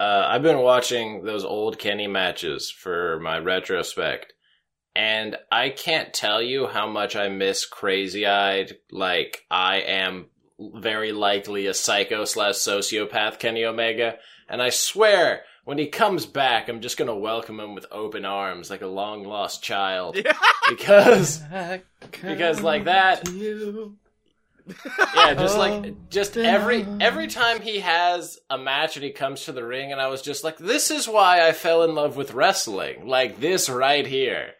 uh, I've been watching those old Kenny matches for my retrospect, and I can't tell you how much I miss crazy eyed, like, I am very likely a psycho slash sociopath Kenny Omega. And I swear, when he comes back, I'm just gonna welcome him with open arms, like a long lost child. because, because like that, yeah, just like oh, just every every time he has a match and he comes to the ring, and I was just like, this is why I fell in love with wrestling, like this right here.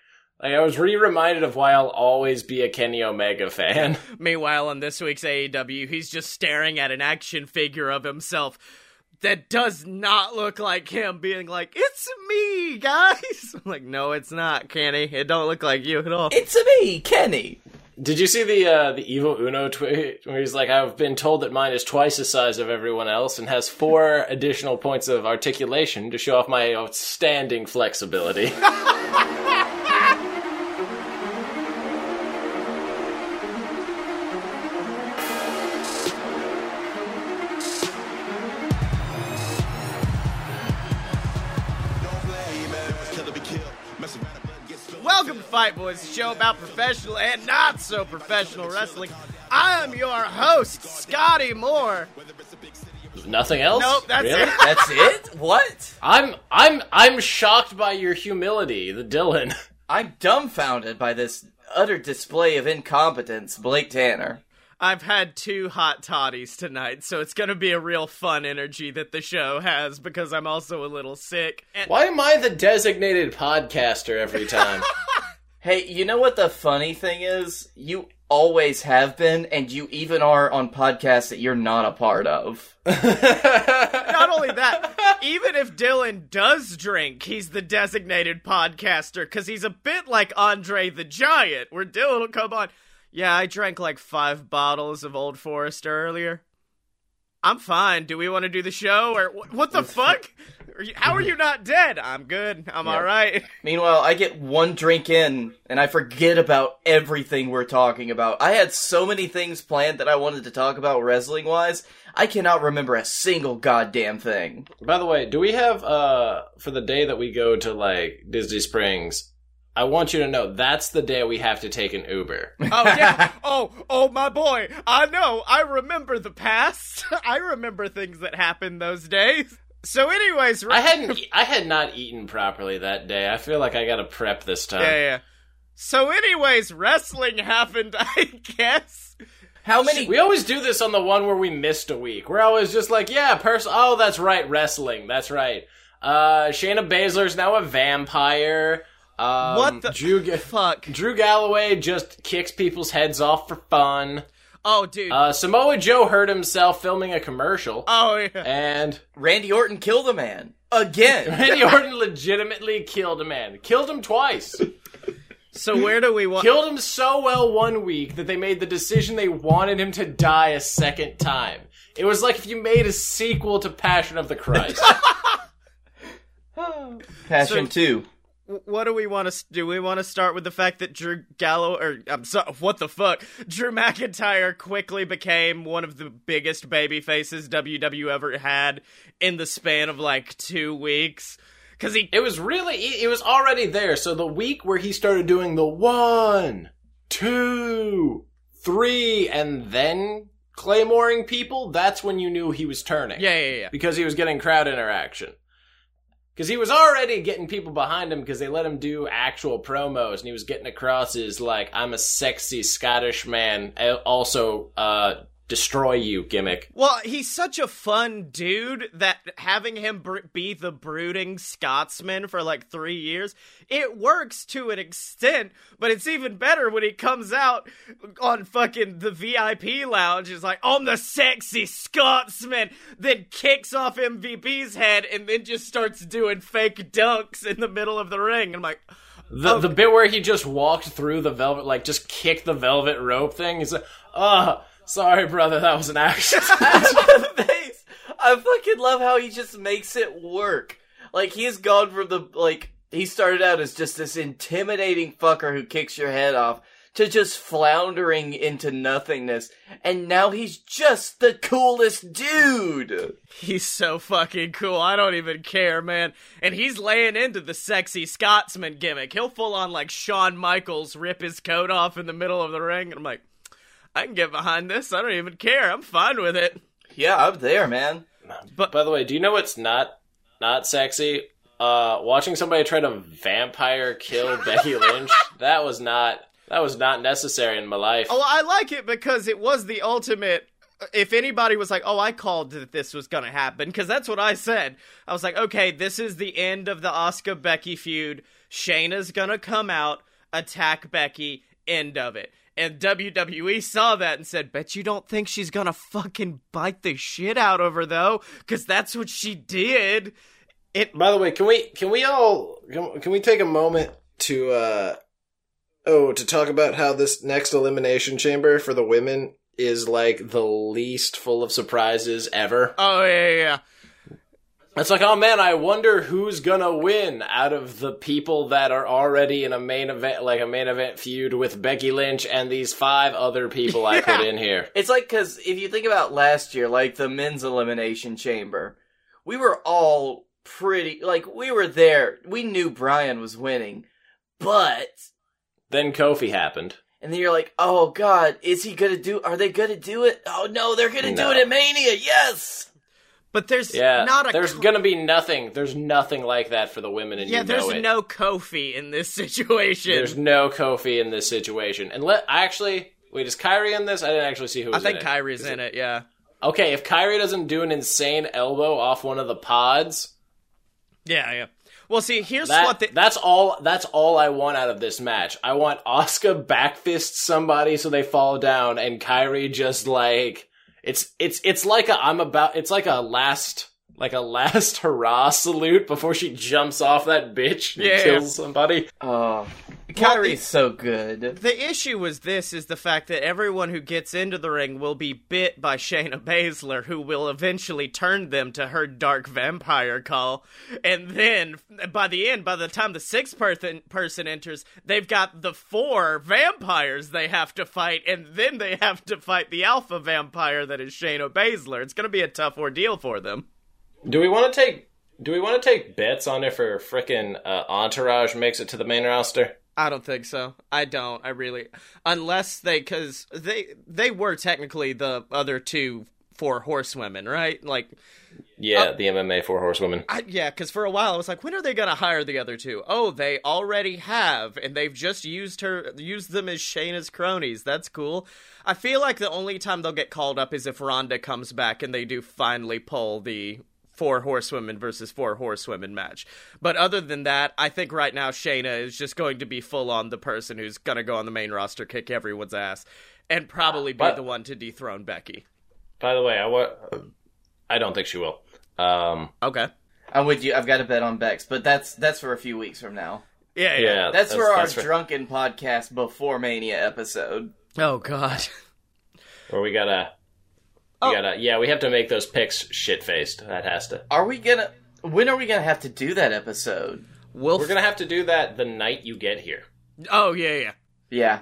Like I was re-reminded of why I'll always be a Kenny Omega fan. Meanwhile, on this week's AEW, he's just staring at an action figure of himself that does not look like him being like, It's me, guys. I'm like, no, it's not, Kenny. It don't look like you at all. It's me, Kenny. Did you see the uh, the Evil Uno tweet where he's like, "I've been told that mine is twice the size of everyone else and has four additional points of articulation to show off my outstanding flexibility." Fight Boys, a show about professional and not so professional wrestling. I am your host, Scotty Moore. Nothing else? Nope, that's Really? it. That's it? What? I'm I'm I'm shocked by your humility, the Dylan. I'm dumbfounded by this utter display of incompetence, Blake Tanner. I've had two hot toddies tonight, so it's gonna be a real fun energy that the show has because I'm also a little sick. And Why am I the designated podcaster every time? Hey, you know what the funny thing is? You always have been, and you even are on podcasts that you're not a part of. not only that, even if Dylan does drink, he's the designated podcaster because he's a bit like Andre the Giant, where Dylan will come on. Yeah, I drank like five bottles of Old Forester earlier. I'm fine. Do we want to do the show or wh- what the fuck? Are you, how are you not dead? I'm good. I'm all right. Meanwhile, I get one drink in, and I forget about everything we're talking about. I had so many things planned that I wanted to talk about wrestling wise, I cannot remember a single goddamn thing. By the way, do we have uh for the day that we go to like Disney Springs? I want you to know that's the day we have to take an Uber. Oh yeah. Oh, oh my boy. I know. I remember the past. I remember things that happened those days. So anyways, I hadn't e- I had not eaten properly that day. I feel like I got to prep this time. Yeah, yeah. So anyways, wrestling happened, I guess. How many? We always do this on the one where we missed a week. We're always just like, yeah, person. Oh, that's right, wrestling. That's right. Uh, Shayna Baszler's now a vampire. Um, What the Drew, Ga- fuck? Drew Galloway just kicks people's heads off for fun. Oh, dude. Uh, Samoa Joe hurt himself filming a commercial. oh yeah. and Randy Orton killed a man. Again. Randy Orton legitimately killed a man. Killed him twice. So where do we want? Killed him so well one week that they made the decision they wanted him to die a second time. It was like if you made a sequel to Passion of the Christ. Passion So- 2. What do we want to do? We want to start with the fact that Drew Gallo, or I'm sorry, what the fuck? Drew McIntyre quickly became one of the biggest baby faces WW ever had in the span of like two weeks. Cause he, it was really, it was already there. So the week where he started doing the one, two, three, and then claymoring people, that's when you knew he was turning. yeah, yeah, yeah. because he was getting crowd interaction. Because he was already getting people behind him because they let him do actual promos, and he was getting across his like "I'm a sexy Scottish man, also uh, destroy you" gimmick. Well, he's such a fun dude that having him br- be the brooding Scotsman for like three years, it works to an extent, but it's even better when he comes out on fucking the VIP lounge. Is like, I'm the sexy Scotsman, then kicks off MVP's head and then just starts doing fake dunks in the middle of the ring. I'm like, The the oh. bit where he just walked through the velvet, like just kicked the velvet rope thing. is, like, "Oh, sorry, brother, that was an accident." face. I fucking love how he just makes it work. Like he's gone from the like he started out as just this intimidating fucker who kicks your head off to just floundering into nothingness, and now he's just the coolest dude. He's so fucking cool. I don't even care, man. And he's laying into the sexy Scotsman gimmick. He'll full on like Shawn Michaels rip his coat off in the middle of the ring, and I'm like, I can get behind this. I don't even care. I'm fine with it. Yeah, I'm there, man. But- by the way, do you know what's not not sexy? Uh, watching somebody try to vampire kill Becky Lynch. That was not that was not necessary in my life. Oh, I like it because it was the ultimate. If anybody was like, "Oh, I called that this was going to happen," because that's what I said. I was like, "Okay, this is the end of the Asuka Becky feud. Shayna's gonna come out, attack Becky, end of it." And WWE saw that and said, "Bet you don't think she's gonna fucking bite the shit out of her though, because that's what she did." It By the way, can we can we all can, can we take a moment to uh oh to talk about how this next elimination chamber for the women is like the least full of surprises ever. oh yeah yeah. Yeah. It's like, oh man, I wonder who's gonna win out of the people that are already in a main event, like a main event feud with Becky Lynch and these five other people I put in here. It's like because if you think about last year, like the men's elimination chamber, we were all pretty like we were there. We knew Bryan was winning, but Then Kofi happened. and then you're like, oh god, is he gonna do? Are they gonna do it? Oh no, they're gonna No. do it at Mania. Yes. But there's Yeah, not a there's co- gonna be nothing. There's nothing like that for the women, and yeah. you There's it. no Kofi in this situation. There's no Kofi in this situation. And let I actually wait, is Kairi in this? I didn't actually see who I think in it. Kairi's in it. Yeah. Okay, if Kairi doesn't do an insane elbow off one of the pods, Yeah, yeah. Well, see, here's that, what the that's all that's all I want out of this match. I want Asuka backfist somebody so they fall down and Kairi just like it's it's it's like a I'm about it's like a last like a last hurrah salute before she jumps off that bitch and Yeah. kills somebody. Oh, Kairi's so good. the issue was this is the fact that everyone who gets into the ring will be bit by Shayna Baszler, who will eventually turn them to her dark vampire call, and then by the end, by the time the sixth person person enters, they've got the four vampires they have to fight, and then they have to fight the alpha vampire that is Shayna Baszler. It's going to be a tough ordeal for them. Do we want to take do we want to take bets on if her frickin' uh, entourage makes it to the main roster? I don't think so. I don't. I really, unless they, because they they were technically the other two four horsewomen, right? Like, Yeah, Uh, the MMA four horsewomen. I, yeah, because for a while I was like, when are they gonna hire the other two? Oh, they already have, and they've just used her, used them as Shayna's cronies. That's cool. I feel like the only time they'll get called up is if Ronda comes back and they do finally pull the four horsewomen versus four horsewomen match. But other than that, I think right now Shayna is just going to be full on the person who's gonna go on the main roster, kick everyone's ass, and probably be But- the one to dethrone Becky. By the way, I wa- I don't think she will. Um, Okay. I'm with you. I've got to bet on Bex, but that's that's for a few weeks from now. Yeah, yeah. yeah, That's, for our for- drunken podcast before Mania episode. Oh God. where we gotta, Oh. we Oh. gotta, yeah, we have to make those picks shit faced. That has to. Are we gonna? When are we gonna have to do that episode? We'll We're gonna have to do that the night you get here. Oh yeah, yeah. Yeah.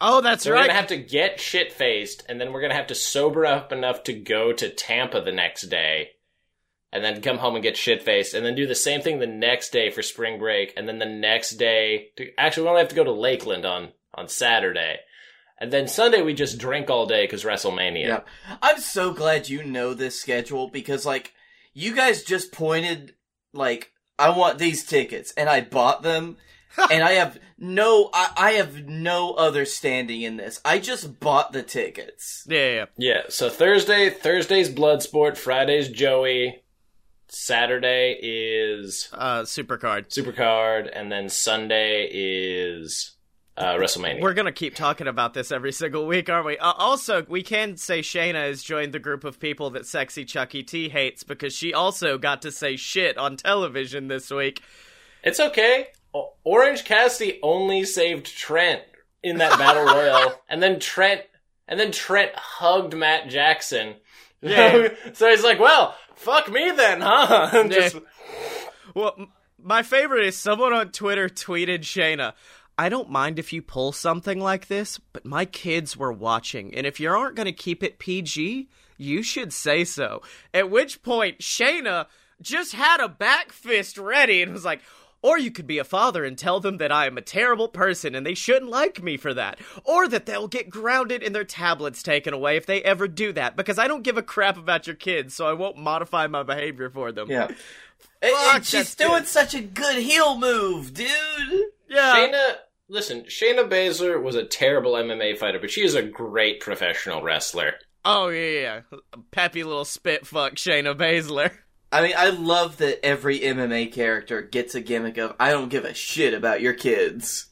Oh, that's So we're right. gonna have to get shit faced, and then we're gonna have to sober up enough to go to Tampa the next day, and then come home and get shit faced, and then do the same thing the next day for spring break, and then the next day. To, actually, we only have to go to Lakeland on on Saturday, and then Sunday we just drink all day because WrestleMania. Yeah. I'm so glad you know this schedule because like you guys just pointed like I want these tickets and I bought them and I have no I, I have no other standing in this. I just bought the tickets. yeah, yeah. Yeah, so Thursday, Thursday's Bloodsport, Friday's Joey, Saturday is Uh, Supercard. Supercard, and then Sunday is uh, WrestleMania. We're gonna keep talking about this every single week, aren't we? Uh, also, we can say Shayna has joined the group of people that sexy Chucky T hates because she also got to say shit on television this week. It's okay. Orange Cassidy only saved Trent in that battle royal, and then Trent, and then Trent hugged Matt Jackson. Yeah. so he's like, "Well, fuck me then, huh?" Just- Well, my favorite is someone on Twitter tweeted Shayna. I don't mind if you pull something like this, but my kids were watching, and if you aren't going to keep it PG, you should say so. At which point, Shayna just had a back fist ready and was like, or you could be a father and tell them that I am a terrible person and they shouldn't like me for that. Or that they'll get grounded and their tablets taken away if they ever do that. Because I don't give a crap about your kids, so I won't modify my behavior for them. Yeah. And- Fuck, and she's doing good. such a good heel move, dude. Yeah. Shayna, listen, Shayna Baszler was a terrible MMA fighter, but she is a great professional wrestler. Oh, yeah, yeah. Peppy little spit fuck Shayna Baszler. I mean, I love that every MMA character gets a gimmick of I don't give a shit about your kids.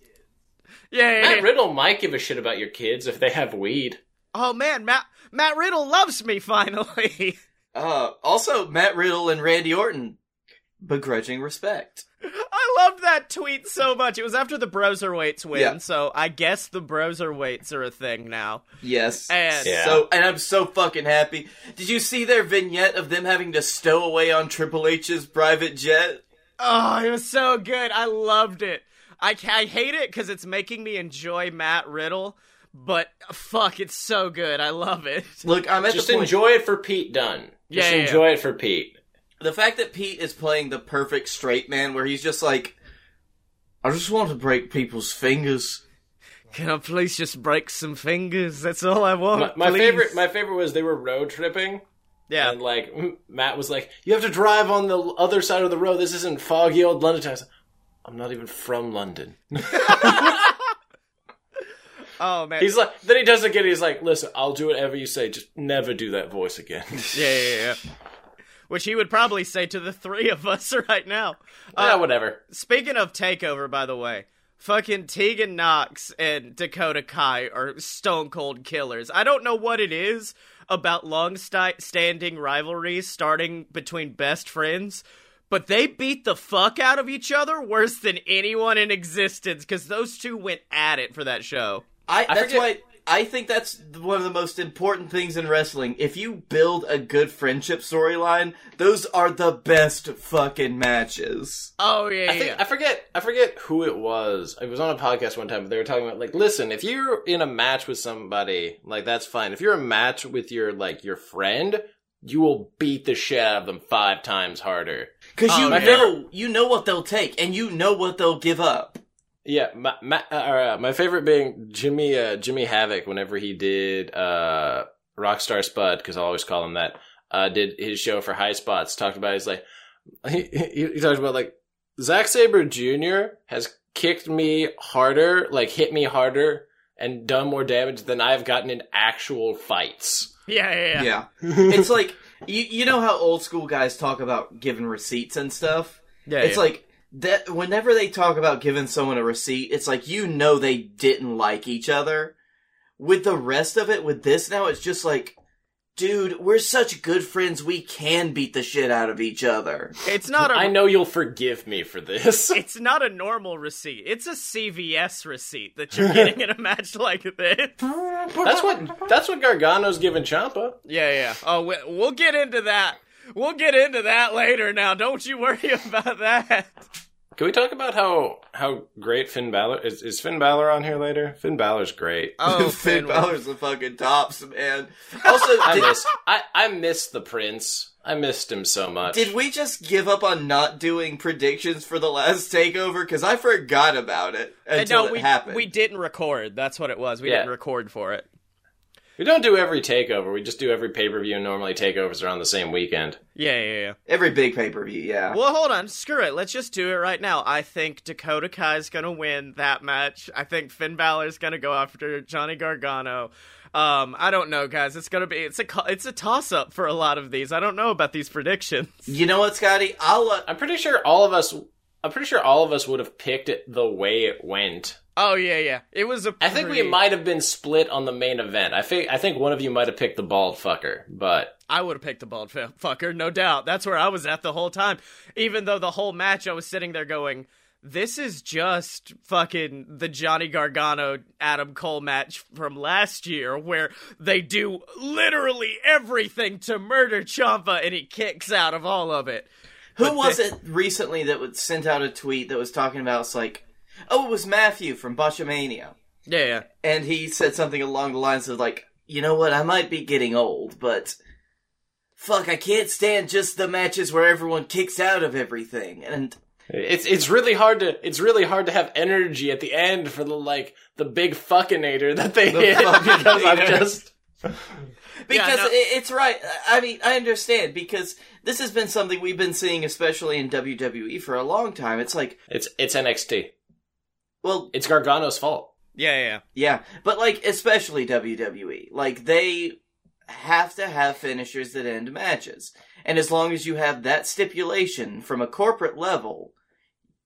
Yeah, yeah, Matt yeah. Riddle might give a shit about your kids if they have weed. Oh, man, Matt, Matt Riddle loves me finally. Uh, also, Matt Riddle and Randy Orton, begrudging respect. I loved that tweet so much. It was after the Broserweights win, Yeah. so I guess the Broserweights are a thing now. Yes. And Yeah. So, and I'm so fucking happy. Did you see their vignette of them having to stow away on Triple H's private jet? oh, it was so good. I loved it. I, I hate it because it's making me enjoy Matt Riddle, but fuck, it's so good. I love it. Look, I'm at Just the point. enjoy it for Pete Dunne. Just Yeah, yeah, enjoy it for Pete. The fact that Pete is playing the perfect straight man, where he's just like, I just want to break people's fingers. Can I please just break some fingers? That's all I want. My, my favorite, my favorite was they were road tripping, yeah. and like Matt was like, "You have to drive on the other side of the road. This isn't foggy old London." I was like, I'm not even from London. oh man. He's like, then he does it again. He's like, "Listen, I'll do whatever you say. Just never do that voice again." yeah, yeah, yeah. Which he would probably say to the three of us right now. yeah, Uh, whatever. Speaking of takeover, by the way, fucking Tegan Nox and Dakota Kai are stone cold killers. I don't know what it is about long standing rivalries starting between best friends, but they beat the fuck out of each other worse than anyone in existence because those two went at it for that show. I, I that's forget- why I think that's one of the most important things in wrestling. If you build a good friendship storyline, those are the best fucking matches. Oh yeah, I think yeah. I forget I forget who it was. I was on a podcast one time, but they were talking about like, listen, if you're in a match with somebody, like that's fine. If you're a match with your like your friend, you will beat the shit out of them five times harder. Because Oh, you man. know, you know what they'll take, and you know what they'll give up. Yeah, my my, uh, my favorite being Jimmy uh, Jimmy Havoc. Whenever he did uh, Rockstar Spud, because I'll always call him that, uh, did his show for High Spots. Talked about he's like he, he he talked about like Zack Sabre Jr. has kicked me harder, like hit me harder, and done more damage than I've gotten in actual fights. yeah, yeah, yeah. it's like you you know how old school guys talk about giving receipts and stuff. Yeah, it's yeah. like that whenever they talk about giving someone a receipt, it's like you know they didn't like each other. With the rest of it, with this now, it's just like, dude, we're such good friends, we can beat the shit out of each other. It's not a I know you'll forgive me for this. it's not a normal receipt. It's a CVS receipt that you're getting in a match like this. that's what that's what Gargano's giving Ciampa. Yeah, yeah. Oh, we, we'll get into that. We'll get into that later. Now, don't you worry about that. Can we talk about how how great Finn Balor is? Is Finn Balor on here later? Finn Balor's great. Oh, Finn Finn. Balor's the fucking tops, man. Also, I did, miss I I miss the Prince. I missed him so much. did we just give up on not doing predictions for the last takeover? Because I forgot about it uh, And until no, it we happened. we didn't record. That's what it was. We Yeah. didn't record for it. We don't do every takeover. We just do every pay per view. and Normally takeovers are on the same weekend. Yeah, yeah, yeah. Every big pay per view, yeah. Well, hold on. Screw it. Let's just do it right now. I think Dakota Kai's gonna win that match. I think Finn Balor's gonna go after Johnny Gargano. Um, I don't know, guys. It's gonna be it's a it's a toss up for a lot of these. I don't know about these predictions. You know what, Scotty? I'll uh, I'm pretty sure all of us. I'm pretty sure all of us would have picked it the way it went. Oh yeah, yeah. It was a. I think we might have been split on the main event. I think I think one of you might have picked the bald fucker, but I would have picked the bald f- fucker, no doubt. That's where I was at the whole time. Even though the whole match, I was sitting there going, "This is just fucking the Johnny Gargano Adam Cole match from last year, where they do literally everything to murder Ciampa, and he kicks out of all of it." Who But was the- it recently that was sent out a tweet that was talking about it's like, Oh, it was Matthew from Botchamania. Yeah, yeah. And he said something along the lines of like, you know what, I might be getting old, but fuck, I can't stand just the matches where everyone kicks out of everything. And It's it's really hard to it's really hard to have energy at the end for the like the big fuckinator that they The hit because I'm just because no- it's right. I mean, I understand because this has been something we've been seeing, especially in WWE for a long time. It's like, it's it's NXT. Well, It's Gargano's fault. Yeah, yeah, yeah. Yeah, but like especially WWE, like they have to have finishers that end matches. And as long as you have that stipulation from a corporate level,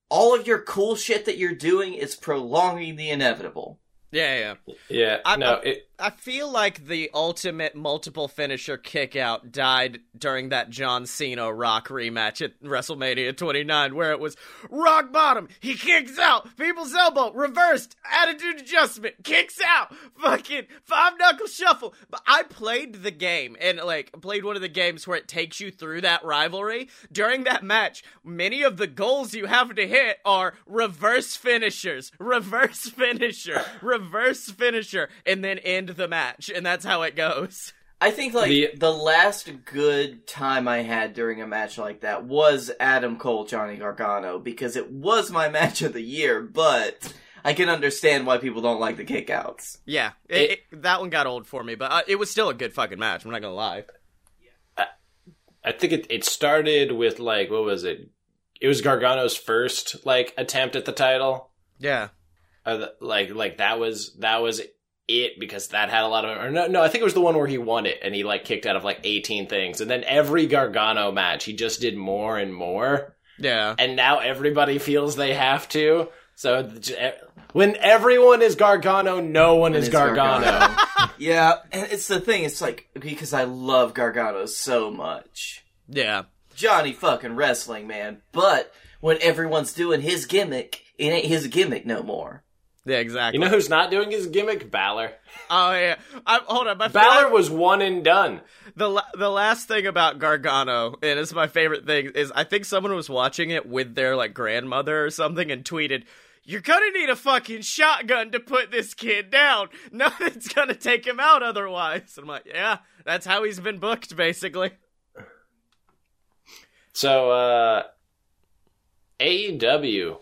all of your cool shit that you're doing is prolonging the inevitable. Yeah, yeah. Yeah, I- no, I- it, I feel like the ultimate multiple finisher kickout died during that John Cena Rock rematch at WrestleMania 29, where it was rock bottom, he kicks out, people's elbow, reversed, attitude adjustment, kicks out, fucking five knuckle shuffle. But I played the game and like played one of the games where it takes you through that rivalry. During that match, many of the goals you have to hit are reverse finishers, reverse finisher, reverse finisher, and then end the match, and that's how it goes. I think like The- the, last good time I had during a match like that was Adam Cole Johnny Gargano because it was my match of the year, but I can understand why people don't like the kickouts. Yeah, it, it, that one got old for me, but uh, it was still a good fucking match. I'm not gonna lie. I think it it started with like what was it? It was Gargano's first like attempt at the title. Yeah, Uh, like like that was that was it because that had a lot of or no no I think it was the one where he won it and he like kicked out of like 18 things and then every Gargano match he just did more and more yeah, and now everybody feels they have to so when everyone is Gargano no one is It's Gargano. yeah, and it's the thing, it's like because I love Gargano so much. yeah. Johnny fucking wrestling, man. But when everyone's doing his gimmick, it ain't his gimmick no more. Yeah, exactly. you know who's not doing his gimmick Balor oh yeah. I, hold on, my Balor was one and done the the last thing about Gargano, and it's my favorite thing, is I think someone was watching it with their like grandmother or something, and tweeted. You're gonna need a fucking shotgun to put this kid down. Nothing's gonna take him out otherwise. And I'm like, yeah, that's how he's been booked, basically. So uh AEW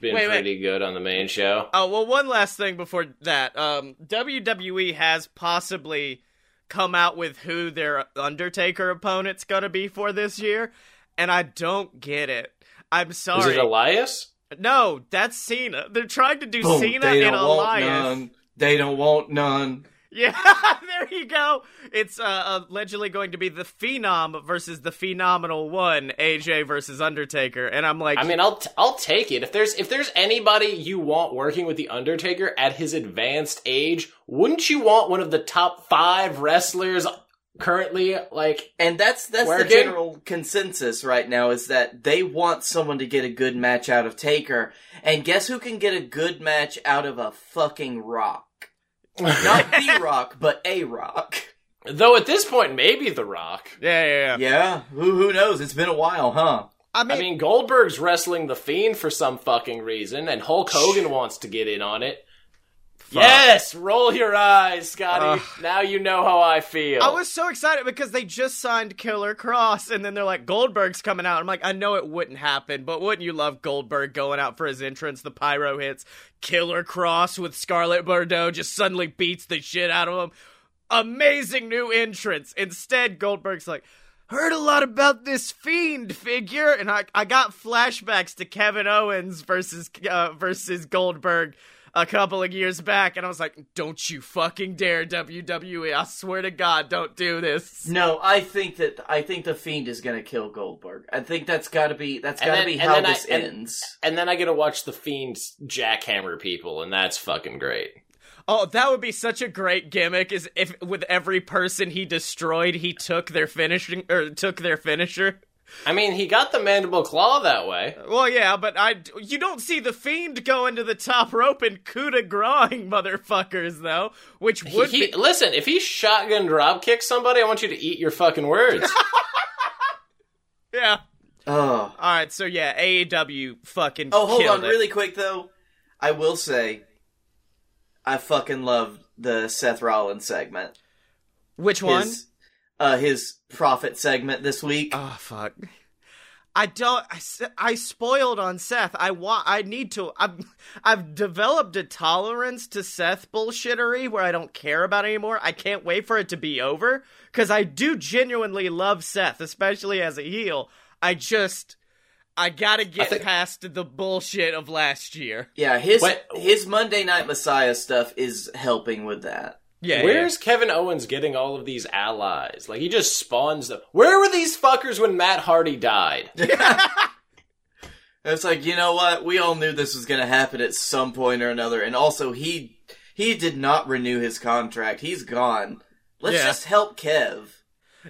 been Wait, wait. pretty good on the main show. Oh well, one last thing before that. Um, WWE has possibly come out with who their Undertaker opponent's gonna be for this year, and I don't get it. I'm Is sorry. it Elias? no, that's Cena. They're trying to do Boom, Cena they and don't want Elias. none. They don't want none. Yeah, there you go. It's uh, allegedly going to be the Phenom versus the Phenomenal One, AJ versus Undertaker, and I'm like, I mean, I'll t- I'll take it. If there's if there's anybody you want working with the Undertaker at his advanced age, wouldn't you want one of the top five wrestlers currently? Like, And that's that's the general consensus right now is that they want someone to get a good match out of Taker. And guess who can get a good match out of a fucking rock? Not the rock, but a rock. though at this point, maybe The Rock. yeah, yeah, yeah. Yeah, who who knows? It's been a while, huh? I mean, I mean, Goldberg's wrestling the Fiend for some fucking reason, and Hulk Hogan wants to get in on it. Yes, roll your eyes, Scotty. Ugh. now you know how I feel. I was so excited because they just signed Killer Kross, and then they're like, Goldberg's coming out. I'm like, I know it wouldn't happen, but wouldn't you love Goldberg going out for his entrance? The pyro hits, Killer Kross with Scarlett Bordeaux just suddenly beats the shit out of him. Amazing new entrance. Instead, Goldberg's like, heard a lot about this fiend figure, and I I got flashbacks to Kevin Owens versus uh, versus Goldberg a couple of years back, and I was like, "Don't you fucking dare, WWE! I swear to God, don't do this." No, I think that I think the Fiend is gonna kill Goldberg. I think that's gotta be that's And gotta then- be how then I- this and- ends. and then I get to watch the Fiend's jackhammer people, and that's fucking great. Oh, that would be such a great gimmick. Is if with every person he destroyed, he took their finishing or took their finisher. I mean, he got the mandible claw that way. Well, yeah, but I you don't see the fiend go into the top rope and coup de grace motherfuckers though, which would He, be listen, if he shotgun drop kicks somebody, I want you to eat your fucking words. yeah. Oh. All right, so yeah, AEW fucking. Oh, hold on, it. really quick though. I will say, I fucking loved the Seth Rollins segment. Which one? His, uh, his profit segment this week. Oh fuck. I don't. I, I spoiled on Seth. I want. I need to. I've. I've developed a tolerance to Seth bullshittery where I don't care about anymore. I can't wait for it to be over because I do genuinely love Seth, especially as a heel. I just. I gotta get think- past the bullshit of last year. yeah, his What- his Monday Night Messiah stuff is helping with that. Yeah. Where's Kevin Owens getting all of these allies? Like he just spawns them. Where were these fuckers when Matt Hardy died? It's like you know what? We all knew this was going to happen at some point or another, and also he he did not renew his contract. He's gone. Let's Yeah. just help Kev.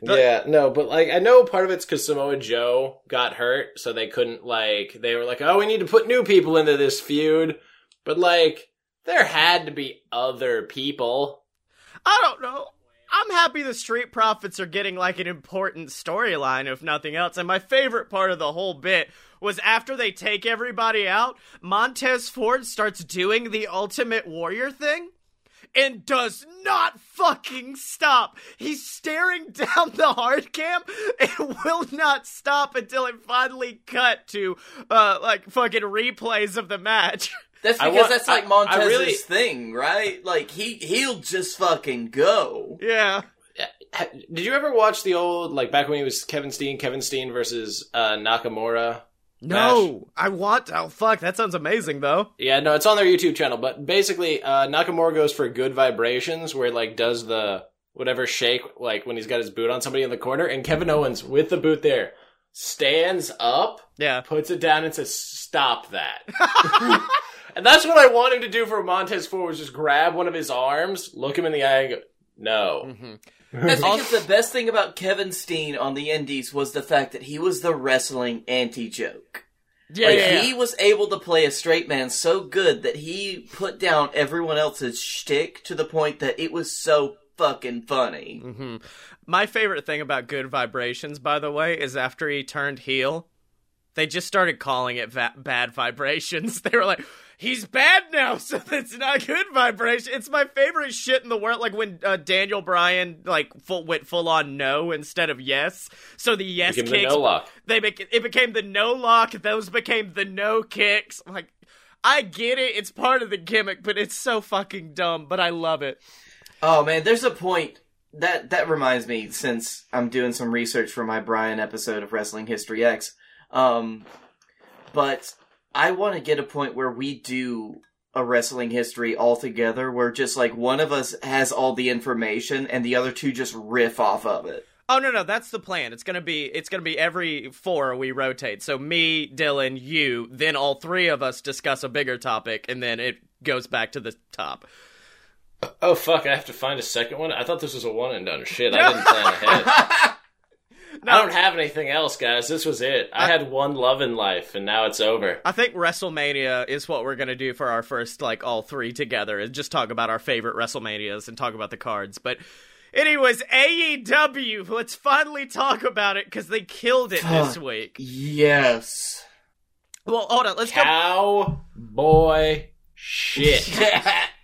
The- yeah, no, but like I know part of it's because Samoa Joe got hurt, so they couldn't like they were like, oh, we need to put new people into this feud, but like there had to be other people. I don't know. I'm happy the Street Profits are getting like an important storyline, if nothing else. And my favorite part of the whole bit was after they take everybody out, Montez Ford starts doing the Ultimate Warrior thing and does not fucking stop. He's staring down the hard cam and will not stop until it finally cut to uh like fucking replays of the match. That's because want- that's like I- I Montez's really- thing, right? Like he he'll just fucking go. yeah. Did you ever watch the old like back when he was Kevin Steen, Kevin Steen versus uh, Nakamura? No, I want. Oh fuck, that sounds amazing though. Yeah, no, it's on their YouTube channel. But basically, uh, Nakamura goes for good vibrations, where he, like does the whatever shake, like when he's got his boot on somebody in the corner, and Kevin Owens with the boot there stands up, Yeah. puts it down, and says, "Stop that." and that's what I want him to do for Montez Ford: was just grab one of his arms, look him in the eye, and go, "No." Mm-hmm. That's because the best thing about Kevin Steen on the Indies was the fact that he was the wrestling anti-joke. Yeah, like yeah, yeah. he was able to play a straight man so good that he put down everyone else's shtick to the point that it was so fucking funny. hmm My favorite thing about Good Vibrations, by the way, is after he turned heel, they just started calling it va- Bad Vibrations. They were like, he's bad now, so it's not Good Vibration. It's my favorite shit in the world. Like when uh, Daniel Bryan like full, went full on no instead of yes. So the yes Give him the kicks, no lock. they bec- it became the no lock. Those became the no kicks. I'm like, I get it. It's part of the gimmick, but it's so fucking dumb. But I love it. Oh man, there's a point that that reminds me since I'm doing some research for my Bryan episode of Wrestling History X. Um, but I want to get a point where we do a wrestling history all together, where just like one of us has all the information and the other two just riff off of it. Oh no no that's the plan. It's gonna be it's gonna be every four we rotate. So me, Dylan, you, then all three of us discuss a bigger topic, and then it goes back to the top. Oh fuck! I have to find a second one. I thought this was a one and done. Shit, I didn't plan ahead. No, I don't have anything else, guys. This was it. I had one love in life, and now it's over. I think WrestleMania is what we're gonna do for our first like all three together, and just talk about our favorite WrestleManias and talk about the cards. But anyways, AEW, let's finally talk about it because they killed it this week. Yes. Well, hold on, let's go. Cowboy shit.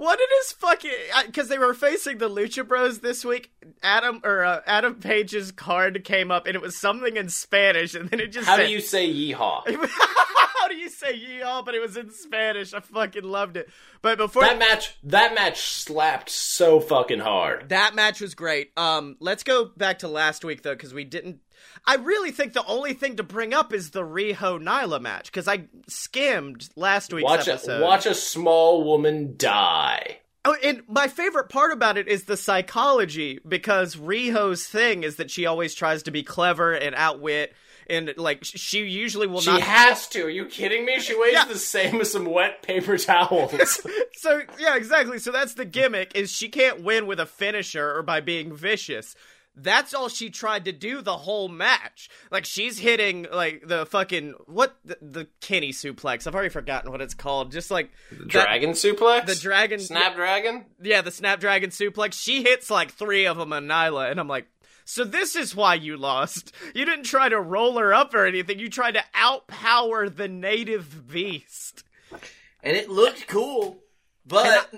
What it is fucking because they were facing the Lucha Bros this week. Adam or uh, Adam Page's card came up and it was something in Spanish, and then it just How said, do you say yeehaw? How do you say yeehaw? But it was in Spanish. I fucking loved it. But before That match, that match slapped so fucking hard. that match was great. Um, let's go back to last week though, because we didn't. I really think the only thing to bring up is the Riho Nyla match because I skimmed last week's Watch a episode. watch a small woman die. Oh, and my favorite part about it is the psychology because Riho's thing is that she always tries to be clever and outwit, and like she usually will She not. She has to. Are you kidding me? She weighs Yeah. the same as some wet paper towels. so yeah, exactly. So that's the gimmick: is she can't win with a finisher or by being vicious. That's all she tried to do the whole match. Like she's hitting like the fucking what the, the Kenny suplex. I've already forgotten what it's called. Just like that- dragon suplex. the dragon Snapdragon. yeah, the Snapdragon suplex. She hits like three of them on Nyla, and I'm like, so this is why you lost. You didn't try to roll her up or anything. You tried to outpower the native beast. and it looked cool. But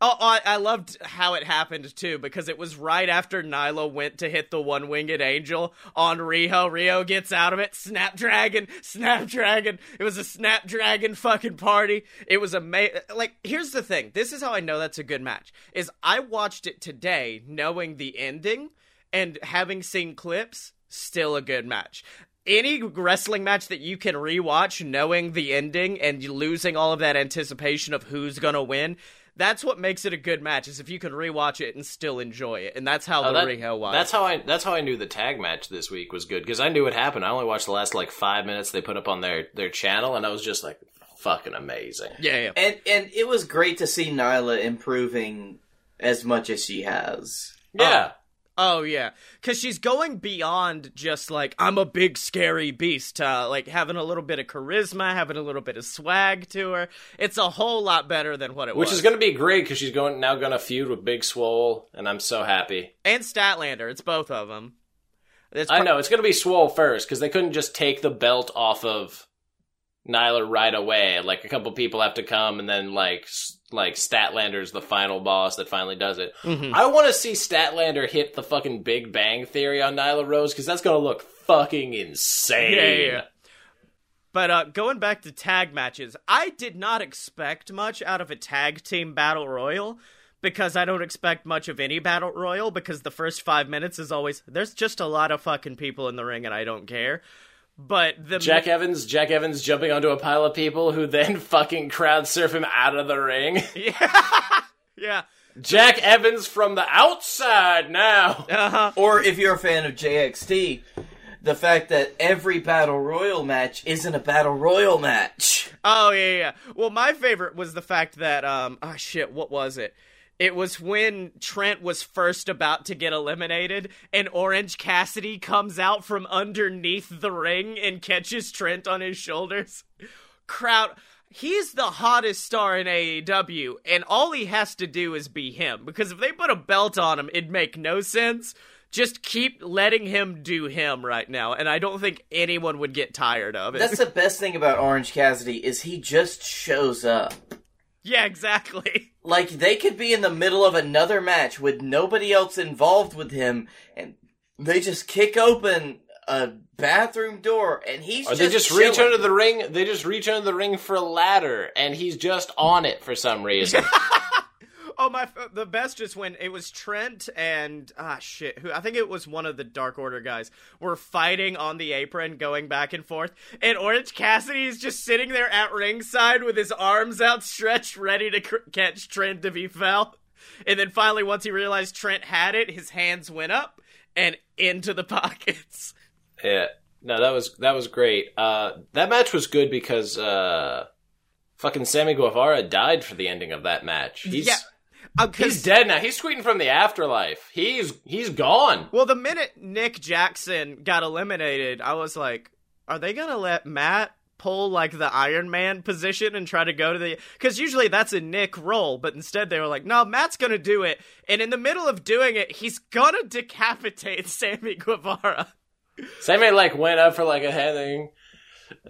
Oh, I, I loved how it happened too because it was right after Nyla went to hit the one winged angel on Riho. Rio gets out of it. Snapdragon, Snapdragon. It was a Snapdragon fucking party. It was amazing. Like, here's the thing. This is how I know that's a good match. Is I watched it today knowing the ending and having seen clips. Still a good match any wrestling match that you can rewatch knowing the ending and losing all of that anticipation of who's gonna win that's what makes it a good match is if you can rewatch it and still enjoy it and that's how Oh, the that- Riho was That's how I. That's how I knew the tag match this week was good because I knew it happened. I only watched the last like five minutes they put up on their their channel, and I was just like, fucking amazing. yeah yeah and and it was great to see Nyla improving as much as she has. Yeah, oh yeah. Because she's going beyond just like i'm a big scary beast uh, like having a little bit of charisma having a little bit of swag to her. It's a whole lot better than what it which was Which is going to be great because she's going now going to feud with Big Swole, and I'm so happy. and statlander. It's both of them it's I know. It's going to be Swole first because they couldn't just take the belt off of Nyla right away. Like a couple people have to come, and then like s- like Statlander's the final boss that finally does it. Mhm. I want to see Statlander hit the fucking Big Bang Theory on Nyla Rose because that's going to look fucking insane. Yeah, yeah, yeah. But uh, going back to tag matches, I did not expect much out of a tag team battle royal because I don't expect much of any battle royal because the first five minutes is always there's just a lot of fucking people in the ring and I don't care. But the Jack Evans, Jack Evans jumping onto a pile of people who then fucking crowd surf him out of the ring. yeah, yeah, Jack Evans from the outside now. uh-huh. Or if you're a fan of JXT, the fact that every battle royal match isn't a battle royal match. Oh yeah, yeah. Well, my favorite was the fact that um oh shit, what was it? It was when Trent was first about to get eliminated, and Orange Cassidy comes out from underneath the ring and catches Trent on his shoulders. Crowd, he's the hottest star in AEW, and all he has to do is be him. Because if they put a belt on him, it'd make no sense. Just keep letting him do him right now, and I don't think anyone would get tired of it. That's the best thing about Orange Cassidy is he just shows up. Yeah, exactly. Like they could be in the middle of another match with nobody else involved with him, and they just kick open a bathroom door, and he's Or just they just reach under the ring. They just reach under the ring for a ladder, and he's just on it for some reason. Oh my! The best is when it was Trent and ah shit. Who I think it was one of the Dark Order guys were fighting on the apron, going back and forth, and Orange Cassidy is just sitting there at ringside with his arms outstretched, ready to cr- catch Trent if he fell. And then finally, once he realized Trent had it, his hands went up and into the pockets. yeah, no, that was that was great. Uh, that match was good because uh, fucking Sammy Guevara died for the ending of that match. He's yeah, Uh, he's dead now. He's tweeting from the afterlife. He's he's gone. Well, the minute Nick Jackson got eliminated, I was like, are they going to let Matt pull like the Iron Man position and try to go to the cuz usually that's a Nick role, but instead they were like, "No, Matt's going to do it." And in the middle of doing it, he's going to decapitate Sammy Guevara. Sammy like went up for like a head thing. It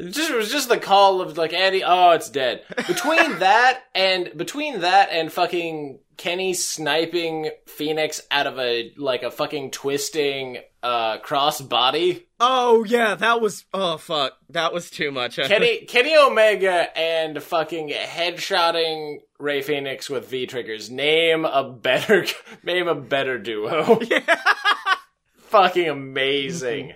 just it was just the call of like Andy. Oh, it's dead. Between that and between that and fucking Kenny sniping Fénix out of a like a fucking twisting uh cross body. Oh yeah, that was oh fuck. That was too much. Kenny Kenny Omega and fucking headshotting Rey Fénix with V triggers. Name a better name a better duo. Yeah. fucking amazing.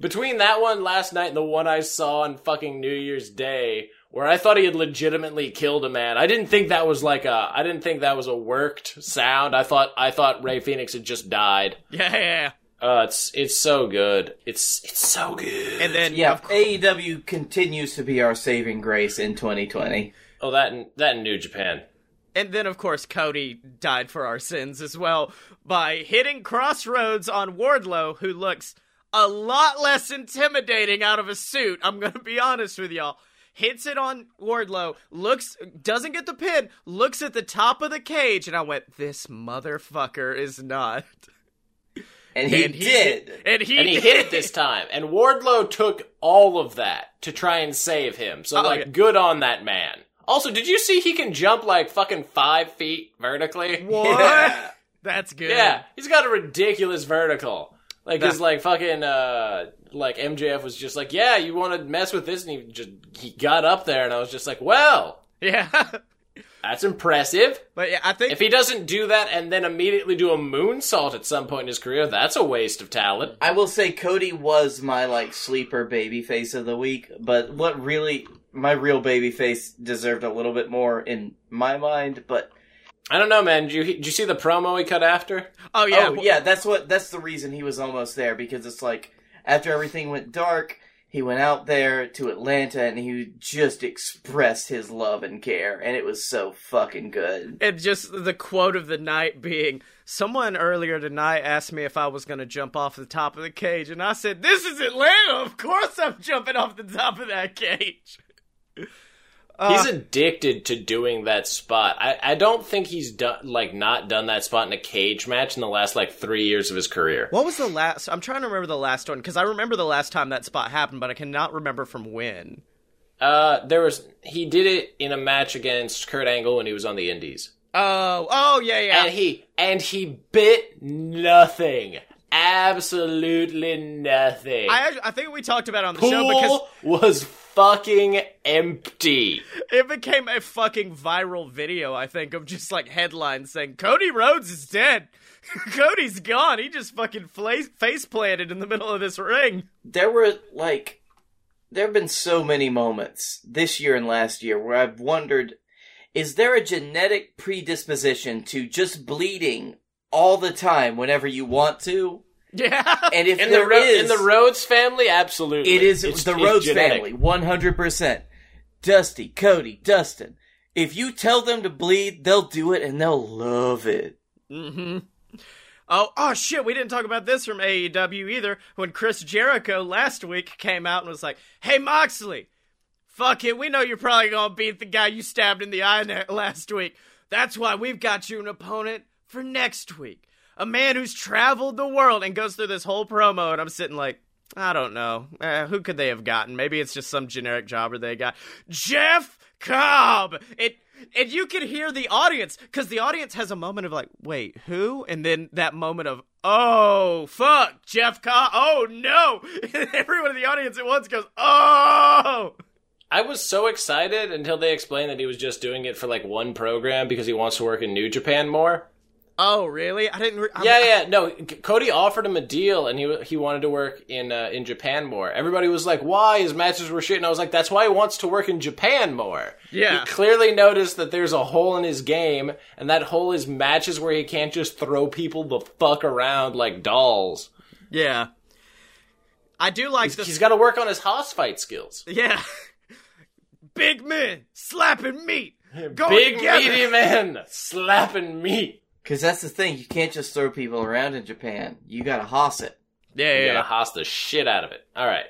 Between that one last night and the one I saw on fucking New Year's Day, where I thought he had legitimately killed a man, I didn't think that was like a, I didn't think that was a worked sound. I thought, I thought Rey Fénix had just died. yeah, yeah, yeah. Uh, it's it's so good. It's it's so good. And then Yeah, course, AEW continues to be our saving grace in 2020. oh, that in, that in New Japan. And then, of course, Cody died for our sins as well by hitting Cross Rhodes on Wardlow, who looks a lot less intimidating out of a suit. I'm going to be honest with y'all. Hits it on Wardlow, looks, doesn't get the pin, looks at the top of the cage, and I went, this motherfucker is not. And he And he did. And he, and he did. hit it this time. And Wardlow took all of that to try and save him. So Oh, like, yeah. good on that man. Also, did you see he can jump like fucking five feet vertically? What? Yeah. That's good. Yeah, he's got a ridiculous vertical. Like his That- like fucking uh like MJF was just like, yeah, you want to mess with this, and he just he got up there, and I was just like, well, Yeah. that's impressive. but yeah, I think If he doesn't do that and then immediately do a moonsault at some point in his career, that's a waste of talent. I will say Cody was my like sleeper baby face of the week, but what really my real baby face deserved a little bit more in my mind, but I don't know, man. Did you did you see the promo he cut after? Oh yeah. oh yeah, that's what that's the reason he was almost there because it's like after everything went dark, he went out there to Atlanta and he just expressed his love and care and it was so fucking good. And just the quote of the night being, someone earlier tonight asked me if I was going to jump off the top of the cage, and I said, "This is Atlanta. Of course I'm jumping off the top of that cage." He's addicted to doing that spot. I, I don't think he's done like not done that spot in a cage match in the last like three years of his career. What was the last? I'm trying to remember the last one because I remember the last time that spot happened, but I cannot remember from when. Uh, there was he did it in a match against Kurt Angle when he was on the Indies, Oh, oh yeah, yeah. and he and he bit nothing, absolutely nothing. I I think we talked about it on the show because was fucking empty. it became a fucking viral video. I think of just like headlines saying Cody Rhodes is dead. Cody's gone. He just fucking face planted in the middle of this ring. There were like there have been so many moments this year and last year where I've wondered is there a genetic predisposition to just bleeding all the time whenever you want to? Yeah. And if In the Ro- is, in the Rhodes family, absolutely, It is It's- the it's Rhodes genetic. family, one hundred percent. Dusty, Cody, Dustin. If you tell them to bleed, they'll do it and they'll love it. hmm Oh, oh shit, we didn't talk about this from AEW either. When Chris Jericho last week came out and was like, "Hey Moxley, fuck it, we know you're probably gonna beat the guy you stabbed in the eye last week. That's why we've got you an opponent for next week. A man who's traveled the world and goes through this whole promo, and I'm sitting like, I don't know. Eh, who could they have gotten? Maybe it's just some generic jobber they got. Jeff Cobb! It and you can hear the audience because the audience has a moment of like, wait, who? And then that moment of, oh fuck, Jeff Cobb. Oh no! And everyone in the audience at once goes, oh. I was so excited until they explained that he was just doing it for like one program because he wants to work in New Japan more. Oh really? I didn't. Re- Yeah, yeah, no. Cody offered him a deal, and he he wanted to work in uh, in Japan more. Everybody was like, "Why his matches were shit?" And I was like, "That's why he wants to work in Japan more." Yeah. he clearly noticed that there's a hole in his game, and that hole is matches where he can't just throw people the fuck around like dolls. Yeah. I do like the He's got to work on his house fight skills. yeah. Big men slapping meat. Going Big together. meaty man slapping meat. Because that's the thing, you can't just throw people around in Japan. You gotta hoss it. Yeah, You yeah. gotta hoss the shit out of it. All right.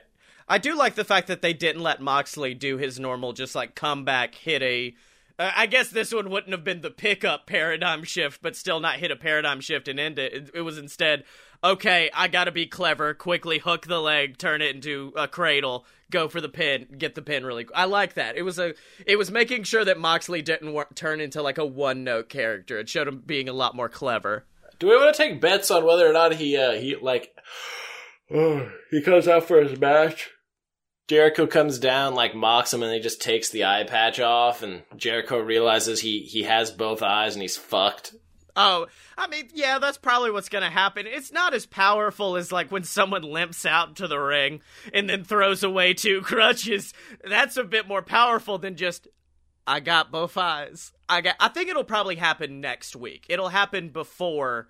I do like the fact that they didn't let Moxley do his normal, just like comeback, hit a. Uh, I guess this one wouldn't have been the pickup paradigm shift, but still not hit a paradigm shift and end it. It, it was instead, okay, I gotta be clever, quickly hook the leg, turn it into a cradle, go for the pin, get the pin really. I like that. It was a. It was making sure that Moxley didn't wor- turn into like a one note character. It showed him being a lot more clever. Do we want to take bets on whether or not he uh, he like oh, he comes out for his match? Jericho comes down, like mocks him, and he just takes the eye patch off, and Jericho realizes he he has both eyes and he's fucked. Oh, I mean, yeah, that's probably what's gonna happen. It's not as powerful as like when someone limps out to the ring and then throws away two crutches. That's a bit more powerful than just I got both eyes. I got. I think it'll probably happen next week. It'll happen before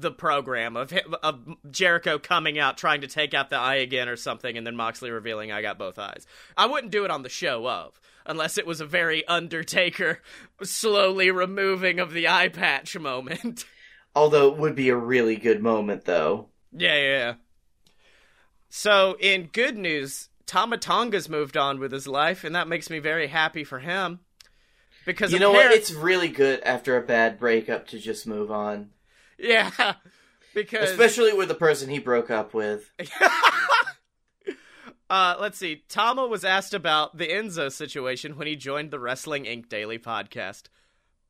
the program of him, of Jericho coming out trying to take out the eye again or something, and then Moxley revealing I got both eyes. I wouldn't do it on the show of unless it was a very Undertaker slowly removing of the eye patch moment. Although it would be a really good moment, though. yeah, yeah, yeah. So, in good news, Tama Tonga's moved on with his life, and that makes me very happy for him. Because You know what? It's really good after a bad breakup to just move on. Yeah, because Especially with the person he broke up with. Uh, let's see. Tama was asked about the Enzo situation when he joined the Wrestling Inc. Daily podcast.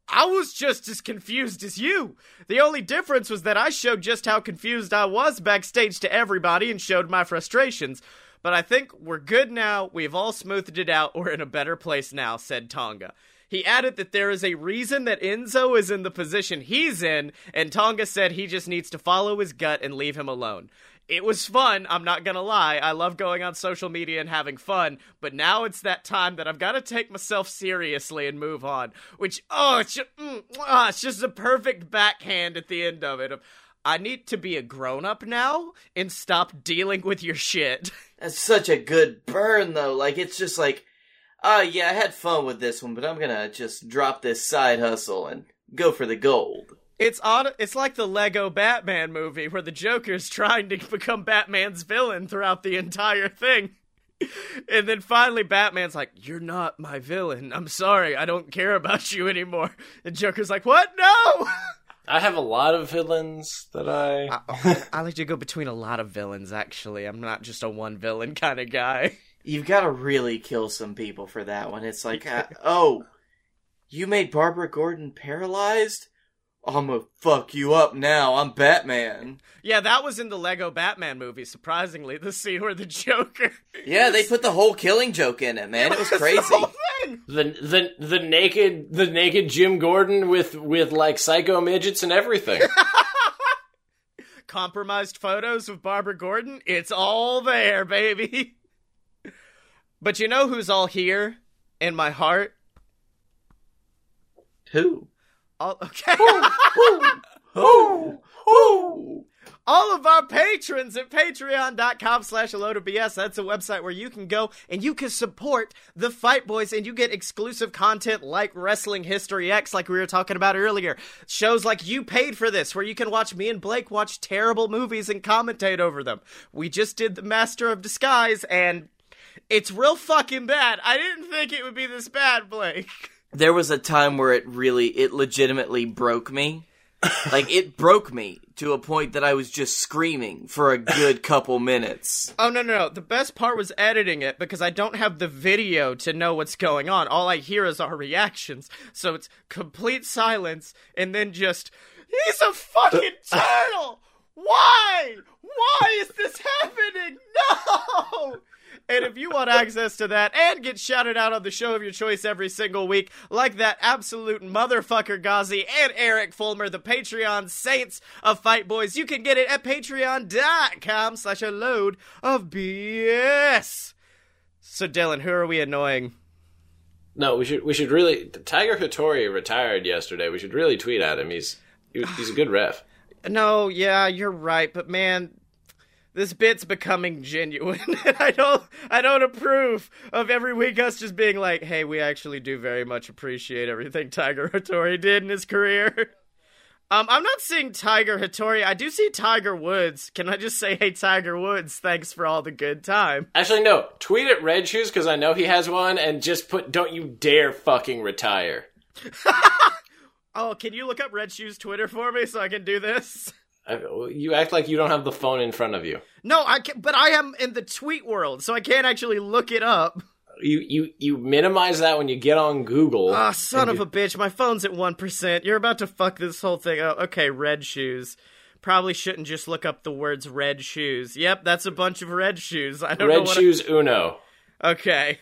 I was just as confused as you. The only difference was that I showed just how confused I was backstage to everybody and showed my frustrations. But I think we're good now. We've all smoothed it out. We're in a better place now, said Tonga. He added that there is a reason that Enzo is in the position he's in, and Tonga said he just needs to follow his gut and leave him alone. It was fun, I'm not gonna lie. I love going on social media and having fun, but now it's that time that I've gotta take myself seriously and move on. Which, oh, it's just, mm, ah, it's just a perfect backhand at the end of it. I need to be a grown up now and stop dealing with your shit. That's such a good burn, though. Like, it's just like, uh, yeah, I had fun with this one, but I'm gonna just drop this side hustle and go for the gold. It's odd. It's like the Lego Batman movie where the Joker's trying to become Batman's villain throughout the entire thing. And then finally, Batman's like, You're not my villain. I'm sorry. I don't care about you anymore. And Joker's like, What? No! I have a lot of villains that I. I, I like to go between a lot of villains, actually. I'm not just a one villain kind of guy. You've got to really kill some people for that one. It's like, uh, oh, you made Barbara Gordon paralyzed? I'm gonna fuck you up now. I'm Batman. Yeah, that was in the Lego Batman movie, surprisingly. The scene where the Joker. Yeah, they put the whole killing joke in it, man. It was The crazy. whole thing. The the the naked the naked Jim Gordon with with like psycho midgets and everything. Compromised photos of Barbara Gordon. It's all there, baby. But you know who's all here in my heart? Who? All, okay. Who? Who? all of our patrons at patreon.com slash a load of bs that's a website where you can go and you can support the fight boys and you get exclusive content like wrestling history x like we were talking about earlier shows like you paid for this where you can watch me and blake watch terrible movies and commentate over them we just did the master of disguise and it's real fucking bad i didn't think it would be this bad blake There was a time where it really, it legitimately broke me. like, it broke me to a point that I was just screaming for a good couple minutes. Oh no no no! The best part was editing it because I don't have the video to know what's going on. All I hear is our reactions, so it's complete silence and then just he's a fucking turtle. Why? Why is this happening? No! And if you want access to that and get shouted out on the show of your choice every single week, like that absolute motherfucker Ghazi and Eric Fulmer, the Patreon saints of Fight Boys, you can get it at patreon.com slash a load of BS. So Dylan, who are we annoying? no, we should we should really. Tiger Hattori retired yesterday. We should really tweet at him. He's he- he's a good ref. No, yeah, you're right, but man, this bit's becoming genuine, and I don't, I don't approve of every week us just being like, "Hey, we actually do very much appreciate everything Tiger Hattori did in his career." Um, I'm not seeing Tiger Hattori. I do see Tiger Woods. Can I just say, "Hey, Tiger Woods, thanks for all the good time." Actually, no. Tweet at Red Shoes because I know he has one, and just put "Don't you dare fucking retire." Oh, can you look up Red Shoes Twitter for me so I can do this? I- You act like you don't have the phone in front of you. No, I can, but I am in the tweet world, so I can't actually look it up. You you you minimize that when you get on Google. Ah, son of you- a bitch, my phone's at 1%. You're about to fuck this whole thing up. Okay, red shoes. Probably shouldn't just look up the words red shoes. Yep, that's a bunch of red shoes. I don't know Red Shoes Unno. Okay.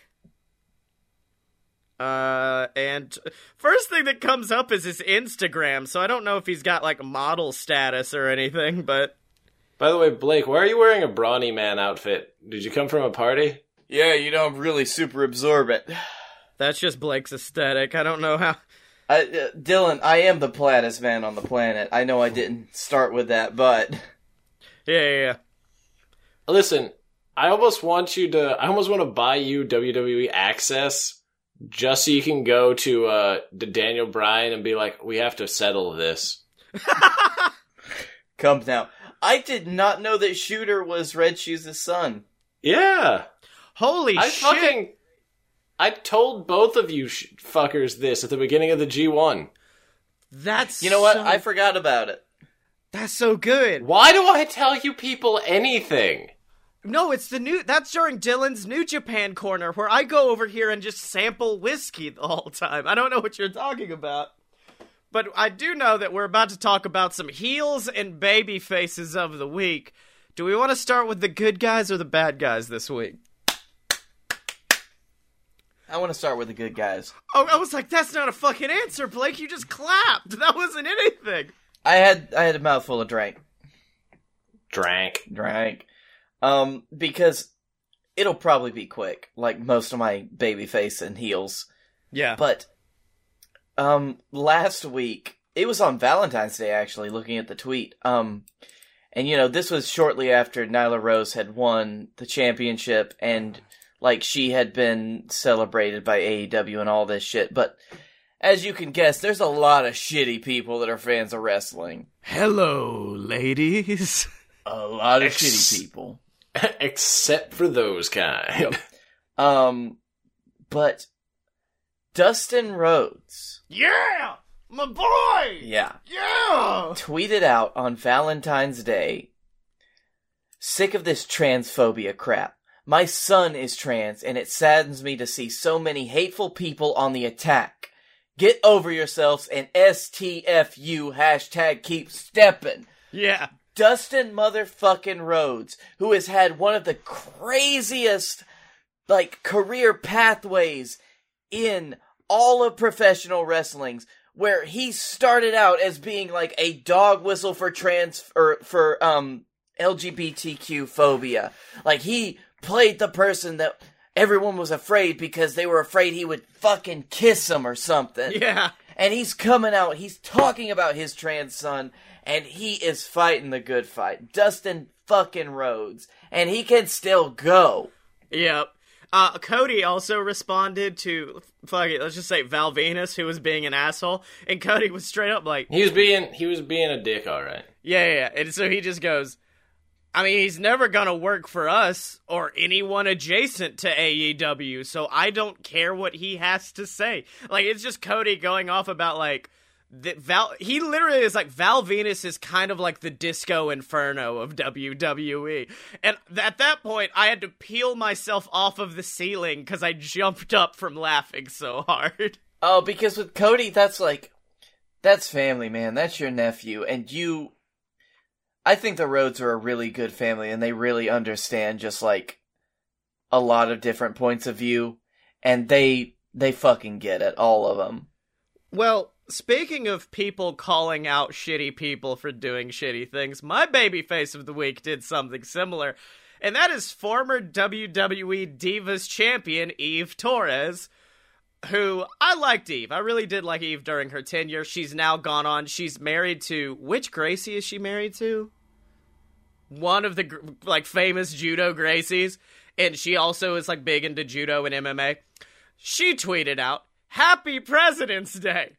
Uh, and first thing that comes up is his Instagram, so I don't know if he's got like model status or anything, but By the way, Blake, why are you wearing a brawny man outfit? Did you come from a party? Yeah, you know, I'm really super absorbent. that's just Blake's aesthetic. I don't know how. I, uh, Dylan, I am the plattest man on the planet. I know I didn't start with that, but Yeah, yeah, yeah. Listen, I almost want you to. I almost want to buy you WWE access just so you can go to uh to Daniel Bryan and be like, we have to settle this. come now. I did not know that Shooter was Red Shoes' son. Yeah, Holy I shit! fucking. I told both of you sh- fuckers this at the beginning of the G1. That's You know what? so- I forgot about it. that's so good. Why do I tell you people anything? No, it's the new. That's during Dylan's New Japan corner, where I go over here and just sample whiskey the whole time. I don't know what you're talking about, but I do know that we're about to talk about some heels and baby faces of the week. Do we want to start with the good guys or the bad guys this week? I want to start with the good guys. Oh, I was like, that's not a fucking answer, Blake. You just clapped. That wasn't anything. I had I had a mouthful of drink. Drank. Drank. Um, because it'll probably be quick, like most of my baby face and heels. Yeah. But um last week it was on Valentine's Day actually, looking at the tweet. Um and you know, this was shortly after Nyla Rose had won the championship and like she had been celebrated by AEW and all this shit, but as you can guess, there's a lot of shitty people that are fans of wrestling. Hello, ladies. A lot of Ex- shitty people. Except for those kind. Um, but Dustin Rhodes, Yeah, my boy. yeah, Yeah. tweeted out on Valentine's Day, sick of this transphobia crap. My son is trans, and it saddens me to see so many hateful people on the attack. Get over yourselves and STFU hashtag keep stepping. Yeah. Dustin motherfucking Rhodes, who has had one of the craziest, like, career pathways in all of professional wrestlings, where he started out as being like a dog whistle for trans, or for, um, LGBTQ phobia. Like, he played the person that everyone was afraid because they were afraid he would fucking kiss them or something Yeah. and he's coming out. He's talking about his trans son, and he is fighting the good fight. Dustin fucking Rhodes, and he can still go. Yep. Uh, Cody also responded to fuck it, let's just say Val Venis, who was being an asshole, and Cody was straight up like, he was being he was being a dick, all right. yeah, yeah, yeah. And so he just goes, I mean, he's never gonna work for us or anyone adjacent to AEW, so I don't care what he has to say. Like, it's just Cody going off about like. That Val, he literally is like Val Venis is kind of like the Disco Inferno of WWE, and at that point I had to peel myself off of the ceiling because I jumped up from laughing so hard. Oh, because with Cody, that's like, that's family, man. That's your nephew, and you. I think the Rhodes are a really good family, and they really understand just like a lot of different points of view, and they they fucking get it, all of them. Well, speaking of people calling out shitty people for doing shitty things, my babyface of the week did something similar, and that is former WWE Divas champion Eve Torres. Who I liked Eve. I really did like Eve during her tenure. She's now gone on. She's married to which Gracie is she married to? One of the like famous judo Gracies, and she also is like big into judo and MMA. She tweeted out, "Happy President's Day."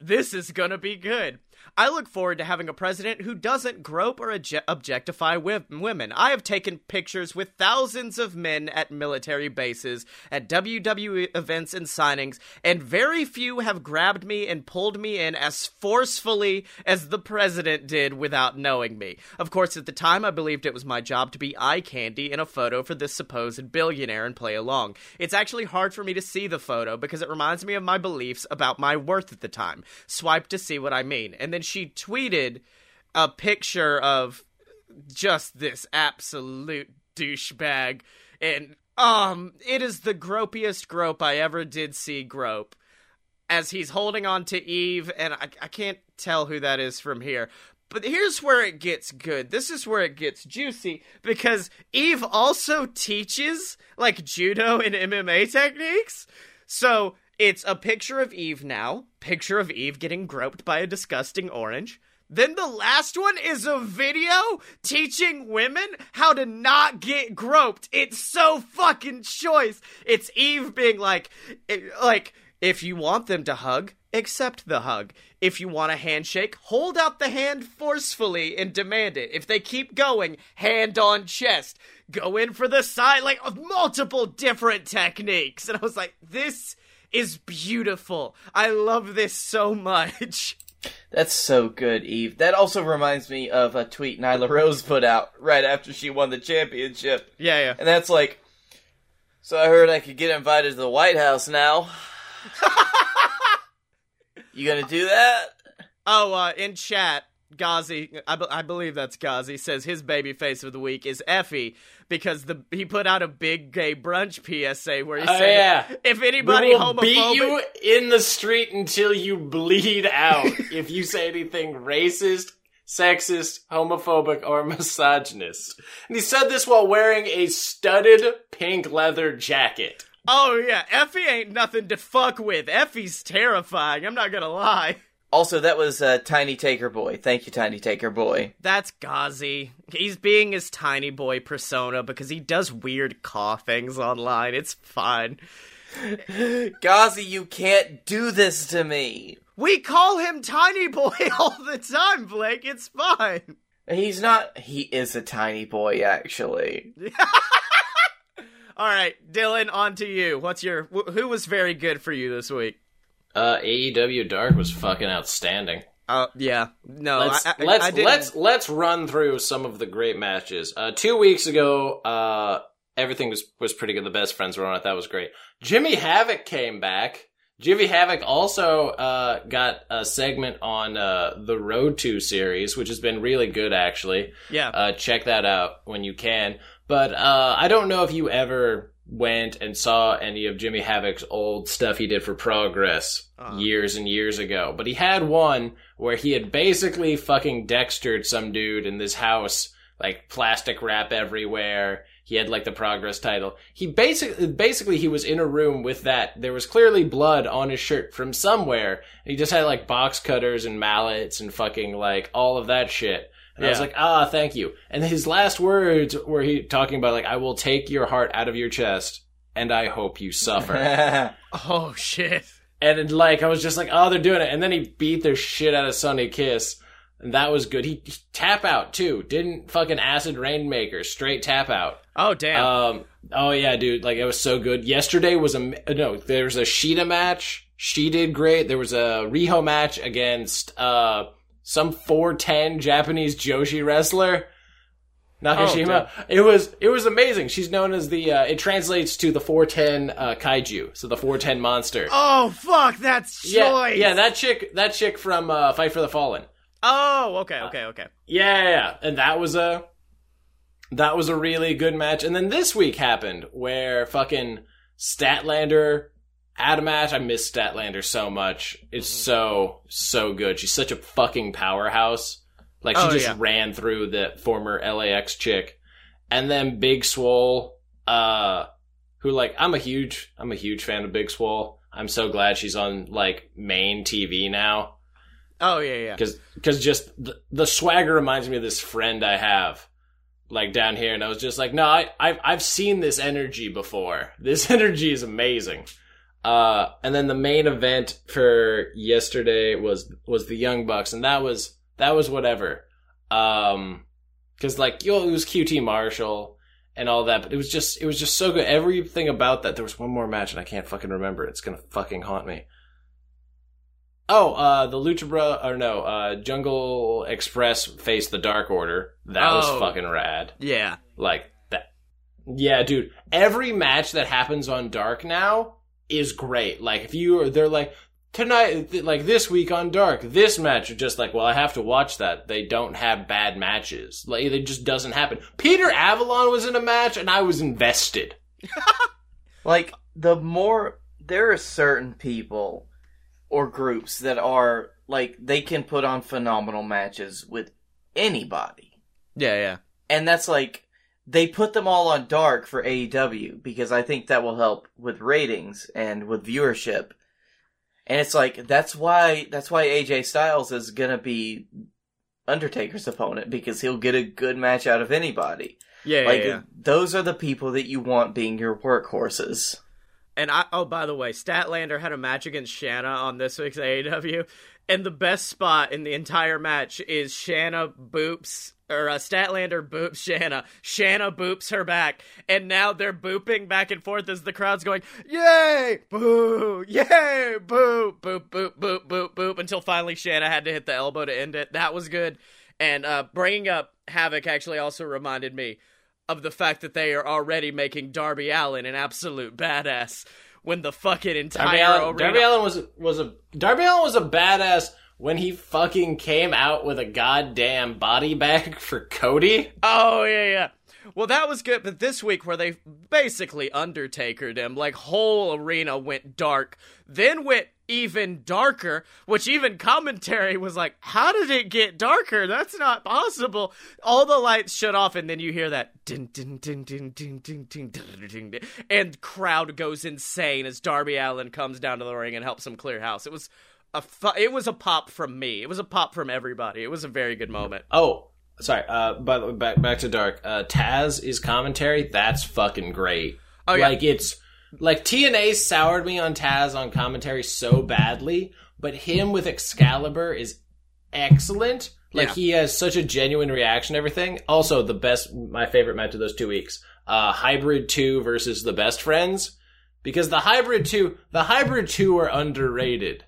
This is gonna be good. I look forward to having a president who doesn't grope or obje- objectify women. I have taken pictures with thousands of men at military bases, at WWE events and signings, and very few have grabbed me and pulled me in as forcefully as the president did without knowing me. Of course, at the time, I believed it was my job to be eye candy in a photo for this supposed billionaire and play along. It's actually hard for me to see the photo because it reminds me of my beliefs about my worth at the time. Swipe to see what I mean. And then she tweeted a picture of just this absolute douchebag and um it is the gropiest grope I ever did see grope as he's holding on to Eve and I, I can't tell who that is from here but here's where it gets good. This is where it gets juicy because Eve also teaches like judo and MMA techniques. So it's a picture of Eve now, picture of Eve getting groped by a disgusting orange. Then the last one is a video teaching women how to not get groped. It's so fucking choice. It's Eve being like, eh, like, if you want them to hug, accept the hug. If you want a handshake, hold out the hand forcefully and demand it. If they keep going, hand on chest. Go in for the side, like multiple different techniques. And I was like, this is beautiful. I love this so much. That's so good, Eve. That also reminds me of a tweet Nyla Rose put out right after she won the championship. Yeah, yeah. And that's like, so I heard I could get invited to the White House now. you gonna do that? Oh, uh, in chat, Ghazi, I, be- I believe that's Ghazi, says his baby face of the week is Effy because the he put out a big gay brunch PSA where he Oh, said, yeah. if We anybody will homophobic, beat you in the street until you bleed out if you say anything racist, sexist, homophobic, or misogynist. And he said this while wearing a studded pink leather jacket. oh yeah, Effy ain't nothing to fuck with. Effy's terrifying. I'm not gonna lie. Also, that was uh, Tiny Taker Boy. Thank you, Tiny Taker Boy. That's Ghazi. He's being his tiny boy persona because he does weird coughings online. It's fine. Ghazi, you can't do this to me. We call him Tiny Boy all the time, Blake. It's fine. He's not. He is a tiny boy, actually. All right, Dylan, on to you. What's your wh- who was very good for you this week? Uh, AEW Dark was fucking outstanding. Uh, yeah, no, Let's I, I, let's I let's let's run through some of the great matches. Uh, two weeks ago, uh, everything was was pretty good. The best friends were on it. That was great. Jimmy Havoc came back. Jimmy Havoc also uh, got a segment on uh, the Road to series, which has been really good actually. yeah. Uh, check that out when you can. But uh, I don't know if you ever went and saw any of Jimmy Havoc's old stuff he did for Progress Uh-huh. years and years ago. But he had one where he had basically fucking Dextered some dude in this house, like plastic wrap everywhere. He had like the Progress title. He basically, basically, he was in a room with that. There was clearly blood on his shirt from somewhere. He just had like box cutters and mallets and fucking like all of that shit. And I was like, ah, thank you. And his last words were he talking about like, I will take your heart out of your chest and I hope you suffer. oh shit. and like, I was just like, oh, they're doing it. And then he beat their shit out of Sonny Kiss. And that was good. He, he tap out too. Didn't fucking acid rainmaker. Straight tap out. Oh damn. Um, oh yeah, dude. Like it was so good. Yesterday was a no. There was a Shida match. She did great. There was a Riho match against uh some 410 Japanese Joshi wrestler. Nakashima. it was it was amazing. She's known as the uh, it translates to the 410 uh, kaiju, so the 410 monster. oh fuck, that's yeah, choice. yeah, that chick that chick from uh, Fight for the Fallen. Oh, okay, okay, okay. Yeah, yeah, yeah. and that was a that was a really good match. And then this week happened where fucking Statlander had a match. I miss Statlander so much. It's so so good. She's such a fucking powerhouse. Like she Oh, just yeah. ran through the former LAX chick. And then Big Swole, uh, who like I'm a huge I'm a huge fan of Big Swole. I'm so glad she's on like main TV now Oh yeah, yeah. because because just the, the swagger reminds me of this friend I have like down here, and I was just like, no, I, I've I've seen this energy before. This energy is amazing. Uh, and then the main event for yesterday was was the Young Bucks, and that was that was whatever. Um, because like yo, it was QT Marshall and all that, but it was just it was just so good. Everything about that. There was one more match, and I can't fucking remember. It's gonna fucking haunt me. Oh, uh, the Lucha Bro, or no, uh, Jungle Express faced the Dark Order. That Oh. was fucking rad. Yeah. Like that. Yeah, dude. Every match that happens on Dark now is great. Like if you are, they're like tonight, th- like this week on Dark, this match are just like, well, I have to watch that. They don't have bad matches. Like it just doesn't happen. Peter Avalon was in a match, and I was invested. like the more there are certain people or groups that are like they can put on phenomenal matches with anybody. Yeah, yeah. And that's like they put them all on dark for AEW because I think that will help with ratings and with viewership. And it's like that's why that's why AJ Styles is going to be Undertaker's opponent because he'll get a good match out of anybody. Yeah, like yeah, yeah. those are the people that you want being your workhorses. And I oh by the way, Statlander had a match against Shanna on this week's AEW, And the best spot in the entire match is Shanna boops or uh, Statlander boops Shanna. Shanna boops her back, and now they're booping back and forth as the crowd's going, "Yay, boo! Yay, boo! Boop, boop, boop, boop, boop!" Until finally Shanna had to hit the elbow to end it. That was good. And uh, bringing up Havoc actually also reminded me of the fact that they are already making Darby Allin an absolute badass when the fucking entire Darby Allin, arena. Darby Allin was was a Darby Allin was a badass when he fucking came out with a goddamn body bag for Cody. Oh yeah, yeah. Well, that was good, but this week where they basically Undertakered him, like whole arena went dark, then went even darker, which even commentary was like, "How did it get darker? That's not possible." All the lights shut off, and then you hear that ding, ding, ding, ding, ding, ding, ding, ding, din, din, and crowd goes insane as Darby Allin comes down to the ring and helps him clear house. It was a fu- it was a pop from me. It was a pop from everybody. It was a very good moment. Oh, sorry. Uh, by the way, back back to Dark. Uh, Taz is commentary. That's fucking great. Oh, yeah. Like it's like TNA soured me on Taz on commentary so badly, but him with Excalibur is excellent. Like Yeah. he has such a genuine reaction to everything. Also, the best, my favorite match of those two weeks, uh, Hybrid Two versus the Best Friends, because the Hybrid Two, the Hybrid Two are underrated.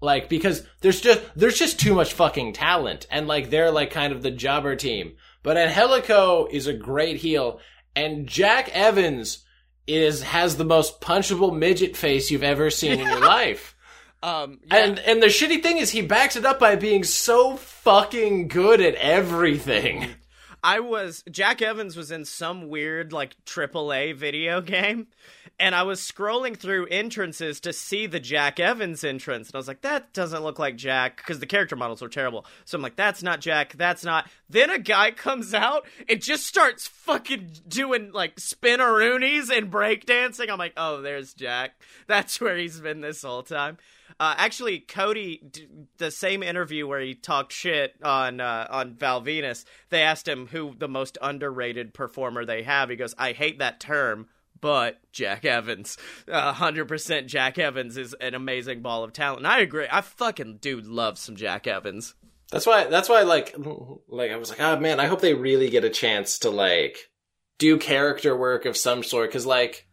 Like because there's just there's just too much fucking talent, and like they're like kind of the jobber team. But Angelico is a great heel, and Jack Evans is has the most punchable midget face you've ever seen in your life. Um, yeah. And and the shitty thing is he backs it up by being so fucking good at everything. I was Jack Evans was in some weird like AAA video game, and I was scrolling through entrances to see the Jack Evans entrance, and I was like, "That doesn't look like Jack," because the character models were terrible. So I'm like, "That's not Jack. That's not." Then a guy comes out and just starts fucking doing like spinneroonies and breakdancing. I'm like, "Oh, there's Jack. That's where he's been this whole time." Uh, actually, Cody, d- the same interview where he talked shit on uh, on Val Venis, they asked him who the most underrated performer they have. He goes, "I hate that term." But Jack Evans, hundred percent. Jack Evans is an amazing ball of talent. And I agree. I fucking dude love some Jack Evans. That's why that's why like like I was like, oh man, I hope they really get a chance to like do character work of some sort because like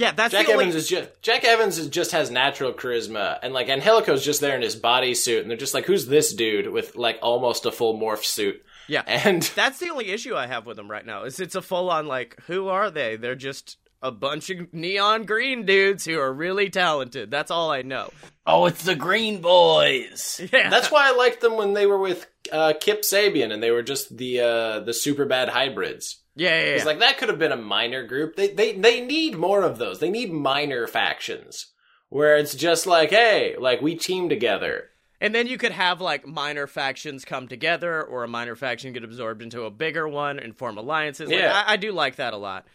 Yeah, that's Jack the only. Evans is just Jack Evans is just has natural charisma, and like Angelico's just there in his bodysuit, and they're just like, "Who's this dude with like almost a full morph suit?" yeah, And that's the only issue I have with them right now. Is it's a full on like, who are they? They're just a bunch of neon green dudes who are really talented. That's all I know. Oh, it's the Green Boys. Yeah, that's why I liked them when they were with uh, Kip Sabian, and they were just the uh, the super bad hybrids. Yeah, yeah. yeah. It's like that could have been a minor group. They they they need more of those. They need minor factions where it's just like, hey, like we team together. And then you could have like minor factions come together, or a minor faction get absorbed into a bigger one and form alliances. Like, Yeah. I, I do like that a lot.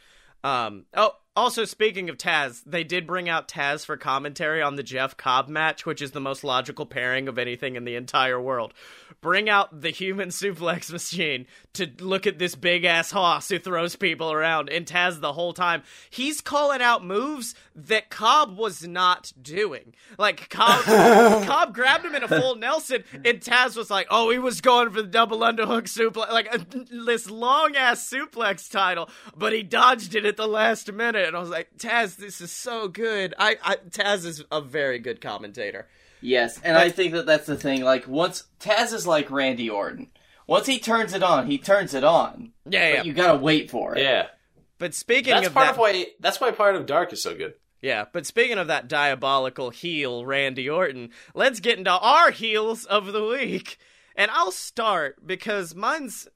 Um, oh, also speaking of Taz, they did bring out Taz for commentary on the Jeff Cobb match, which is the most logical pairing of anything in the entire world. Bring out the human suplex machine to look at this big ass hoss who throws people around, and Taz the whole time he's calling out moves that Cobb was not doing. Like Cobb, Cobb grabbed him in a full Nelson, and Taz was like, "Oh, he was going for the double underhook suplex, like uh, this long ass suplex title, but he dodged it at the last minute." And I was like, "Taz, this is so good." I, I Taz is a very good commentator. Yes, and I think that that's the thing. Like, once Taz is like Randy Orton. Once he turns it on, he turns it on. Yeah, yeah. But you gotta wait for it. Yeah, But speaking that's of part that, of why. That's why part of Dark is so good. Yeah, but speaking of that diabolical heel, Randy Orton, let's get into our heels of the week. And I'll start because mine's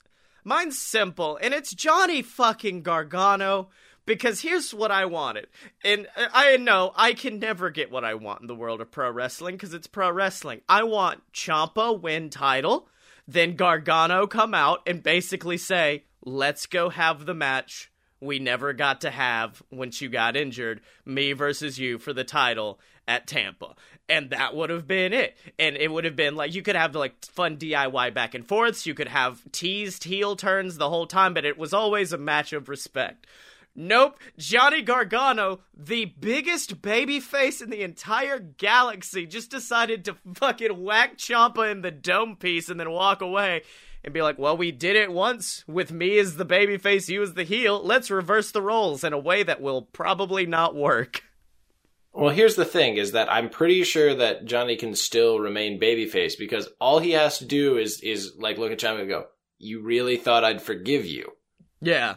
mine's simple, and it's Johnny fucking Gargano. Because here's what I wanted. And uh, I know I can never get what I want in the world of pro wrestling because it's pro wrestling. I want Ciampa win title, then Gargano come out and basically say, let's go have the match we never got to have when you got injured, me versus you for the title at Tampa. And that would have been it. And it would have been like you could have like fun DIY back and forths, you could have teased heel turns the whole time, but it was always a match of respect. Nope, Johnny Gargano, the biggest babyface in the entire galaxy, just decided to fucking whack Ciampa in the dome piece and then walk away and be like, well, we did it once with me as the babyface, you as the heel. Let's reverse the roles in a way that will probably not work. Well, here's the thing: is that I'm pretty sure that Johnny can still remain babyface because all he has to do is is like look at Ciampa and go, "You really thought I'd forgive you?" Yeah.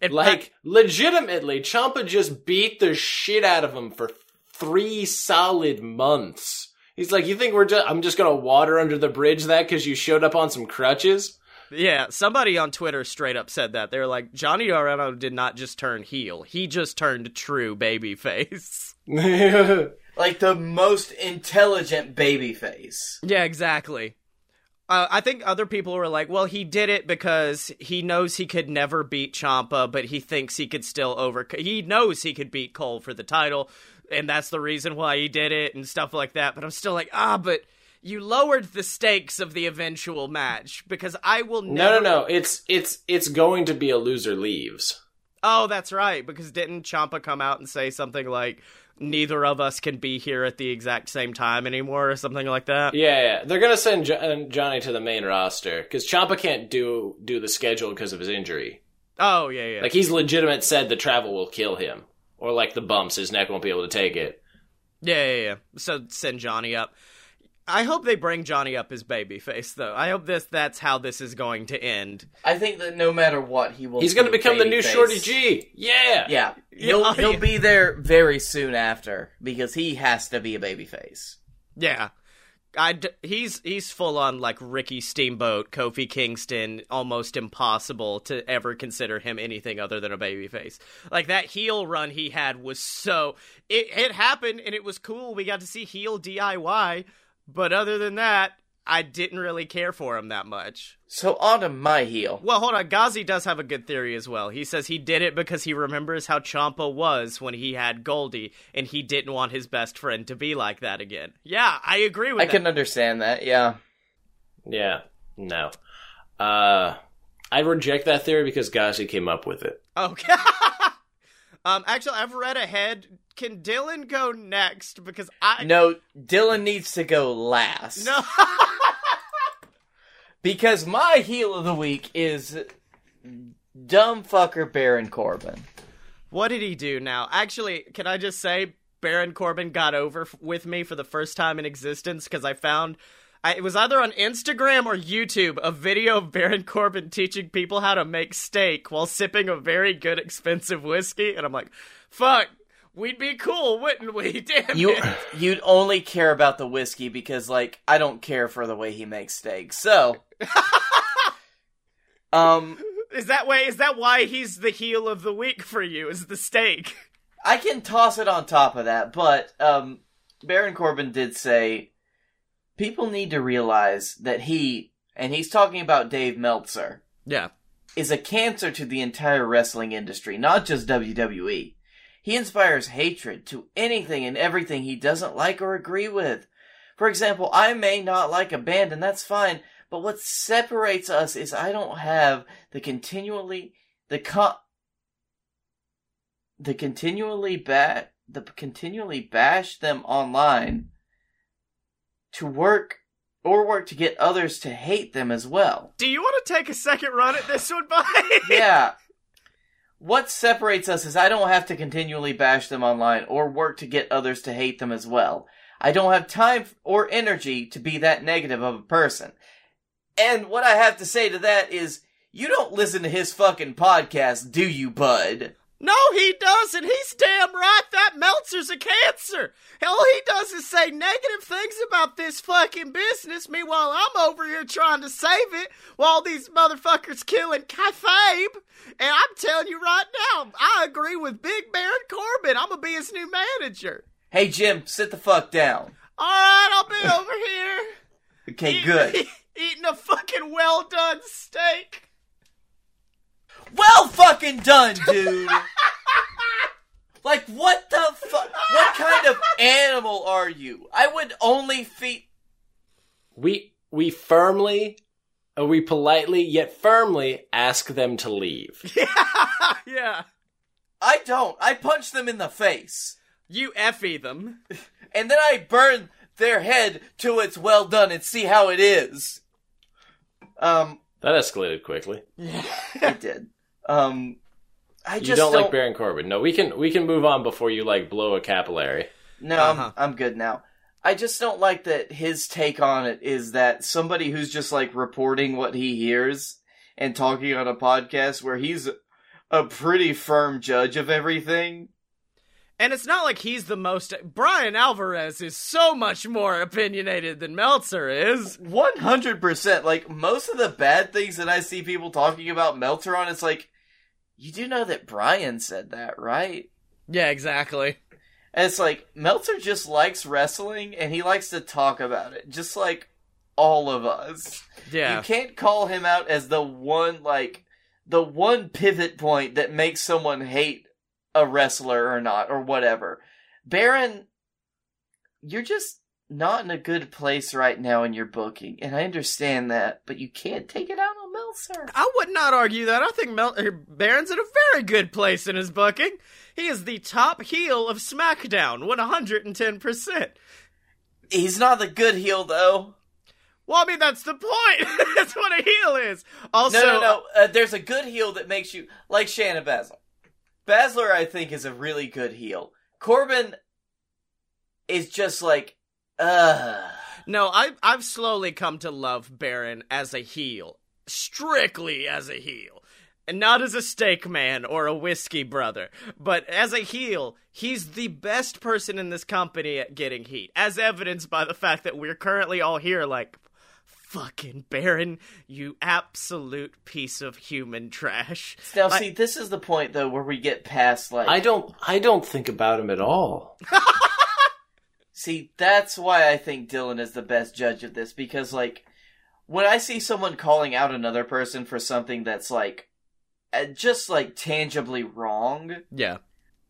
In like fact- legitimately, Ciampa just beat the shit out of him for three solid months. He's like, "You think we're just? I'm just gonna water under the bridge that because you showed up on some crutches." Yeah, somebody on Twitter straight up said that. They were like, Johnny Gargano did not just turn heel, he just turned true babyface. Like the most intelligent baby face. Yeah, exactly. Uh, I think other people were like, well, he did it because he knows he could never beat Ciampa, but he thinks he could still over. He knows he could beat Cole for the title, and that's the reason why he did it and stuff like that. But I'm still like, ah, but you lowered the stakes of the eventual match because I will no, no, no. It's it's it's going to be a loser leaves. Oh, that's right. Because didn't Ciampa come out and say something like, "Neither of us can be here at the exact same time anymore," or something like that? Yeah, yeah. They're gonna send jo- uh, Johnny to the main roster because Ciampa can't do do the schedule because of his injury. Oh, yeah, yeah. Like he's legitimate said the travel will kill him, or like the bumps, his neck won't be able to take it. Yeah, yeah, yeah. So send Johnny up. I hope they bring Johnny up as babyface, though. I hope this that's how this is going to end. I think that no matter what, he will. He's gonna become the new babyface. Shorty G. Yeah, Yeah, Yeah, he'll oh, he'll yeah. be there very soon after because he has to be a babyface. Yeah. I d- he's he's full on like Ricky Steamboat, Kofi Kingston, almost impossible to ever consider him anything other than a babyface. Like that heel run he had was so it it happened and it was cool. We got to see heel DIY, but other than that, I didn't really care for him that much. So on to my heel. Well, hold on. Ghazi does have a good theory as well. He says he did it because he remembers how Ciampa was when he had Goldie, and he didn't want his best friend to be like that again. Yeah, I agree with that. I that. can understand that. Yeah. yeah. No, uh, I reject that theory because Ghazi came up with it. Okay. um, actually, I've read ahead. Can Dylan go next? Because I No, Dylan needs to go last. no. Because my heel of the week is dumb fucker Baron Corbin. what did he do now? Actually, can I just say Baron Corbin got over f- with me for the first time in existence because I found. I, it was either on Instagram or YouTube a video of Baron Corbin teaching people how to make steak while sipping a very good expensive whiskey, and I'm like, "Fuck, we'd be cool, wouldn't we?" Damn You it. you'd only care about the whiskey because like I don't care for the way he makes steak. So um Is that way? Is that why he's the heel of the week for you? Is the steak? I can toss it on top of that, but um Baron Corbin did say people need to realize that he and he's talking about Dave Meltzer Yeah. is a cancer to the entire wrestling industry, not just WWE. He inspires hatred to anything and everything he doesn't like or agree with. For example, I may not like a band and that's fine, but what separates us is I don't have the continually the co- the continually ba- the continually bash them online to work or work to get others to hate them as well Do you want to take a second run at this one, Bye? yeah. What separates us is I don't have to continually bash them online or work to get others to hate them as well. I don't have time or energy to be that negative of a person. And what I have to say to that is, you don't listen to his fucking podcast, do you, bud? No, he doesn't. He's damn right. That Meltzer's a cancer. All he does is say negative things about this fucking business. Meanwhile, I'm over here trying to save it while these motherfuckers killing Kayfabe. And I'm telling you right now, I agree with Big Baron Corbin. I'm gonna be his new manager. Hey, Jim, sit the fuck down. All right, I'll be over here. Okay, good. Eating a fucking well done steak. Well fucking done, dude! like, what the fuck? What kind of animal are you? I would only feed. We we firmly, uh, we politely yet firmly ask them to leave. Yeah, yeah. I don't. I punch them in the face. You effie them. And then I burn their head till it's well done and see how it is. Um, That escalated quickly. Yeah, it did. Um, I just you don't, like Baron Corbin. No, we can we can move on before you like blow a capillary. No, Uh-huh. I'm, I'm good now. I just don't like that his take on it is that somebody who's just like reporting what he hears and talking on a podcast where he's a pretty firm judge of everything. And it's not like he's the most. Bryan Alvarez is so much more opinionated than Meltzer is. 100%. Like, most of the bad things that I see people talking about Meltzer on, it's like, you do know that Bryan said that, right? Yeah, exactly. And it's like, Meltzer just likes wrestling and he likes to talk about it, just like all of us. Yeah. You can't call him out as the one, like, the one pivot point that makes someone hate a wrestler or not, or whatever. Baron, you're just not in a good place right now in your booking, and I understand that, but you can't take it out Meltzer. I would not argue that. I think Mel- er, Baron's in a very good place in his booking. He is the top heel of SmackDown, 110%. He's not the good heel, though. Well, I mean, that's the point. that's what a heel is. Also, No, no, no. Uh, there's a good heel that makes you like Shayna Baszler. Baszler, I think, is a really good heel. Corbin is just like, ugh. No, I, I've slowly come to love Baron as a heel. Strictly as a heel. And not as a steak man or a whiskey brother. But as a heel, he's the best person in this company at getting heat. As evidenced by the fact that we're currently all here like, fucking Baron, you absolute piece of human trash. Now, Like- see, this is the point though where we get past like. I don't I don't think about him at all. See, that's why I think Dylan is the best judge of this because, like, when I see someone calling out another person for something that's like, uh, just like tangibly wrong, Yeah.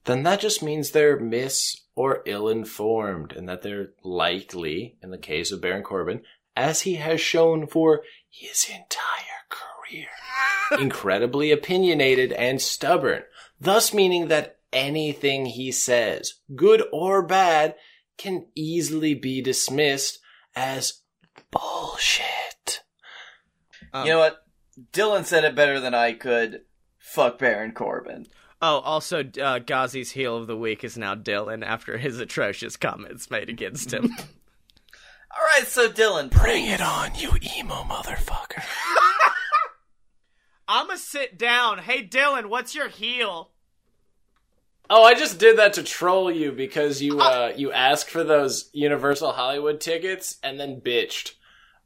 Then that just means they're mis or ill informed, and that they're likely, in the case of Baron Corbin, as he has shown for his entire career, incredibly opinionated and stubborn, thus meaning that anything he says, good or bad, can easily be dismissed as bullshit. Um, you know what? Dylan said it better than I could. Fuck Baron Corbin. Oh, also, uh, Ghazi's heel of the week is now Dylan after his atrocious comments made against him. All right, so Dylan, Bring it on, you emo motherfucker. I'ma sit down. Hey, Dylan, what's your heel? Oh, I just did that to troll you because you uh you asked for those Universal Hollywood tickets and then bitched.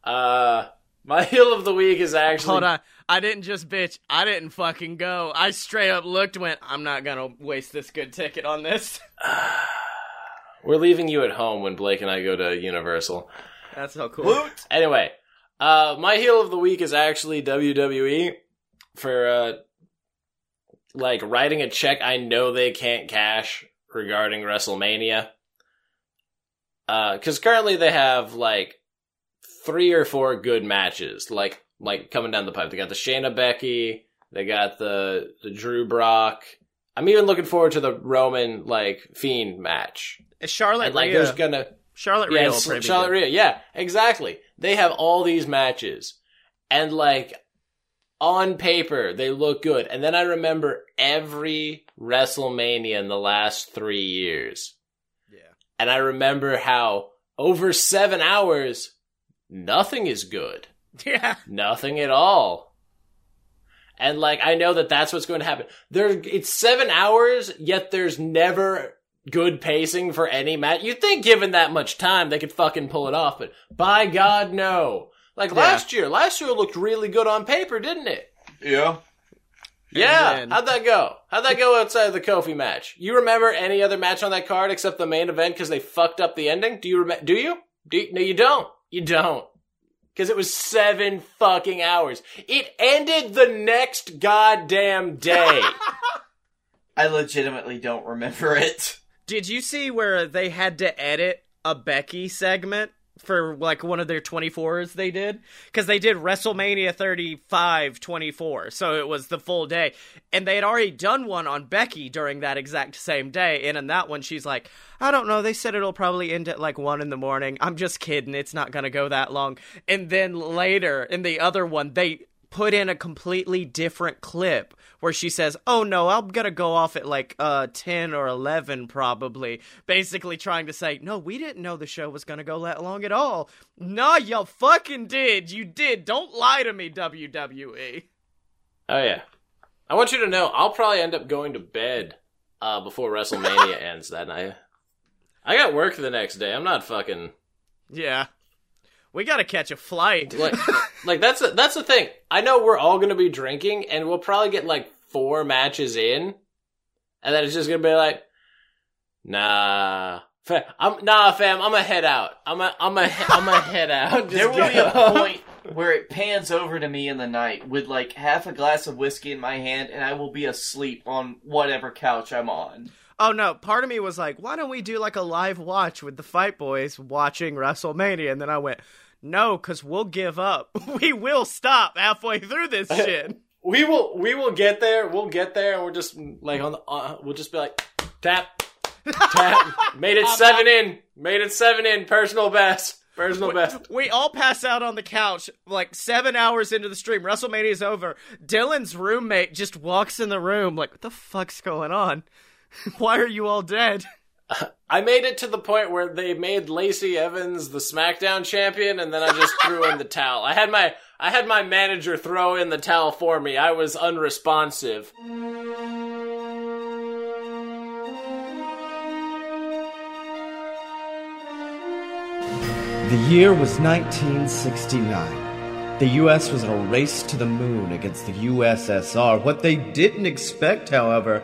Uh my heel of the week is actually Hold on. I didn't just bitch. I didn't fucking go. I straight up looked, went, I'm not gonna waste this good ticket on this. We're leaving you at home when Blake and I go to Universal. That's so cool. Woot! Anyway, uh my heel of the week is actually WWE for uh like writing a check I know they can't cash regarding WrestleMania. Uh cuz currently they have like three or four good matches like like coming down the pipe. They got the Shayna Becky, they got the the Drew Brock. I'm even looking forward to the Roman like Fiend match. Charlotte And, like Rhea. there's gonna Charlotte yeah, Rhea will it's be Charlotte. Rhea. Yeah, exactly. They have all these matches, and like on paper they look good. And then I remember every WrestleMania in the last three years, Yeah. and I remember how over seven hours, nothing is good, Yeah. nothing at all. And like I know that that's what's going to happen. There, it's seven hours, yet there's never good pacing for any match. You'd think, given that much time, they could fucking pull it off, but by God, no. Like Yeah. last year, last year looked really good on paper, didn't it? Yeah. Yeah. then- How'd that go? How'd that go outside of the Kofi match? You remember any other match on that card except the main event because they fucked up the ending? Do you remember? Do you? Do you? No, you don't. You don't. Because it was seven fucking hours. It ended the next goddamn day. I legitimately don't remember it. Did you see where they had to edit a Becky segment for like one of their 24s they did? Because they did WrestleMania 35 24 so it was the full day. And they had already done one on Becky during that exact same day and in that one she's like I don't know they said it'll probably end at like 1 in the morning. I'm just kidding it's not going to go that long. And then later in the other one they put in a completely different clip where she says, "Oh no, I'm gonna go off at like uh ten or eleven probably," basically trying to say, "No, we didn't know the show was gonna go that long at all." Nah, you fucking did. You did. Don't lie to me, WWE. Oh yeah, I want you to know I'll probably end up going to bed uh, before WrestleMania ends that night. I got work the next day. I'm not fucking Yeah, we gotta catch a flight. like like that's a, that's the thing. I know we're all gonna be drinking, and we'll probably get like four matches in, and then it's just gonna be like, nah. Fam, I'm nah, fam. I'm gonna head out. I'm a, I'm a, I'm gonna head out. Just There will get be a point where it pans over to me in the night with like half a glass of whiskey in my hand, and I will be asleep on whatever couch I'm on. Oh no, part of me was like, why don't we do like a live watch with the Fight Boys watching WrestleMania? And then I went, no, because we'll give up. We will stop halfway through this shit. We will, we will get there. We'll get there, and we're just like on the. Uh, we'll just be like, tap, tap. Made it seven in. Made it seven in. Personal best. Personal best. We all pass out on the couch like seven hours into the stream. WrestleMania's over. Dylan's roommate just walks in the room like, what the fuck's going on? Why are you all dead? I made it to the point where they made Lacey Evans the SmackDown champion, and then I just threw in the towel. I had my I had my manager throw in the towel for me. I was unresponsive. The year was 1969. The US was in a race to the moon against the USSR. What they didn't expect, however,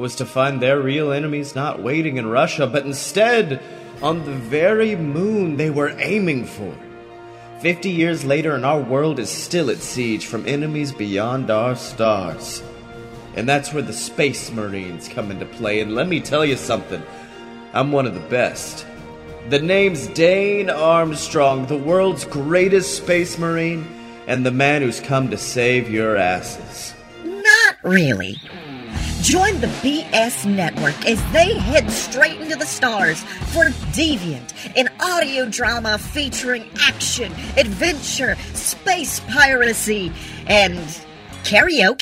was to find their real enemies not waiting in Russia, but instead on the very moon they were aiming for. Fifty years later, and our world is still at siege from enemies beyond our stars. And that's where the Space Marines come into play. And let me tell you something I'm one of the best. The name's Dane Armstrong, the world's greatest Space Marine, and the man who's come to save your asses. Not really. Join the BS Network as they head straight into the stars for Deviant, an audio drama featuring action, adventure, space piracy, and karaoke?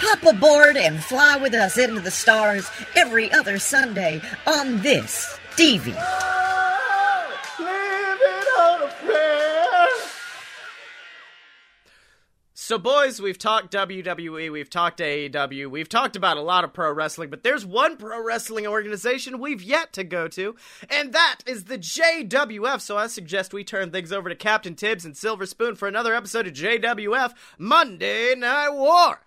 Hop aboard and fly with us into the stars every other Sunday on this Deviant. So, boys, we've talked WWE, we've talked AEW, we've talked about a lot of pro wrestling, but there's one pro wrestling organization we've yet to go to, and that is the JWF. So, I suggest we turn things over to Captain Tibbs and Silver Spoon for another episode of JWF Monday Night War.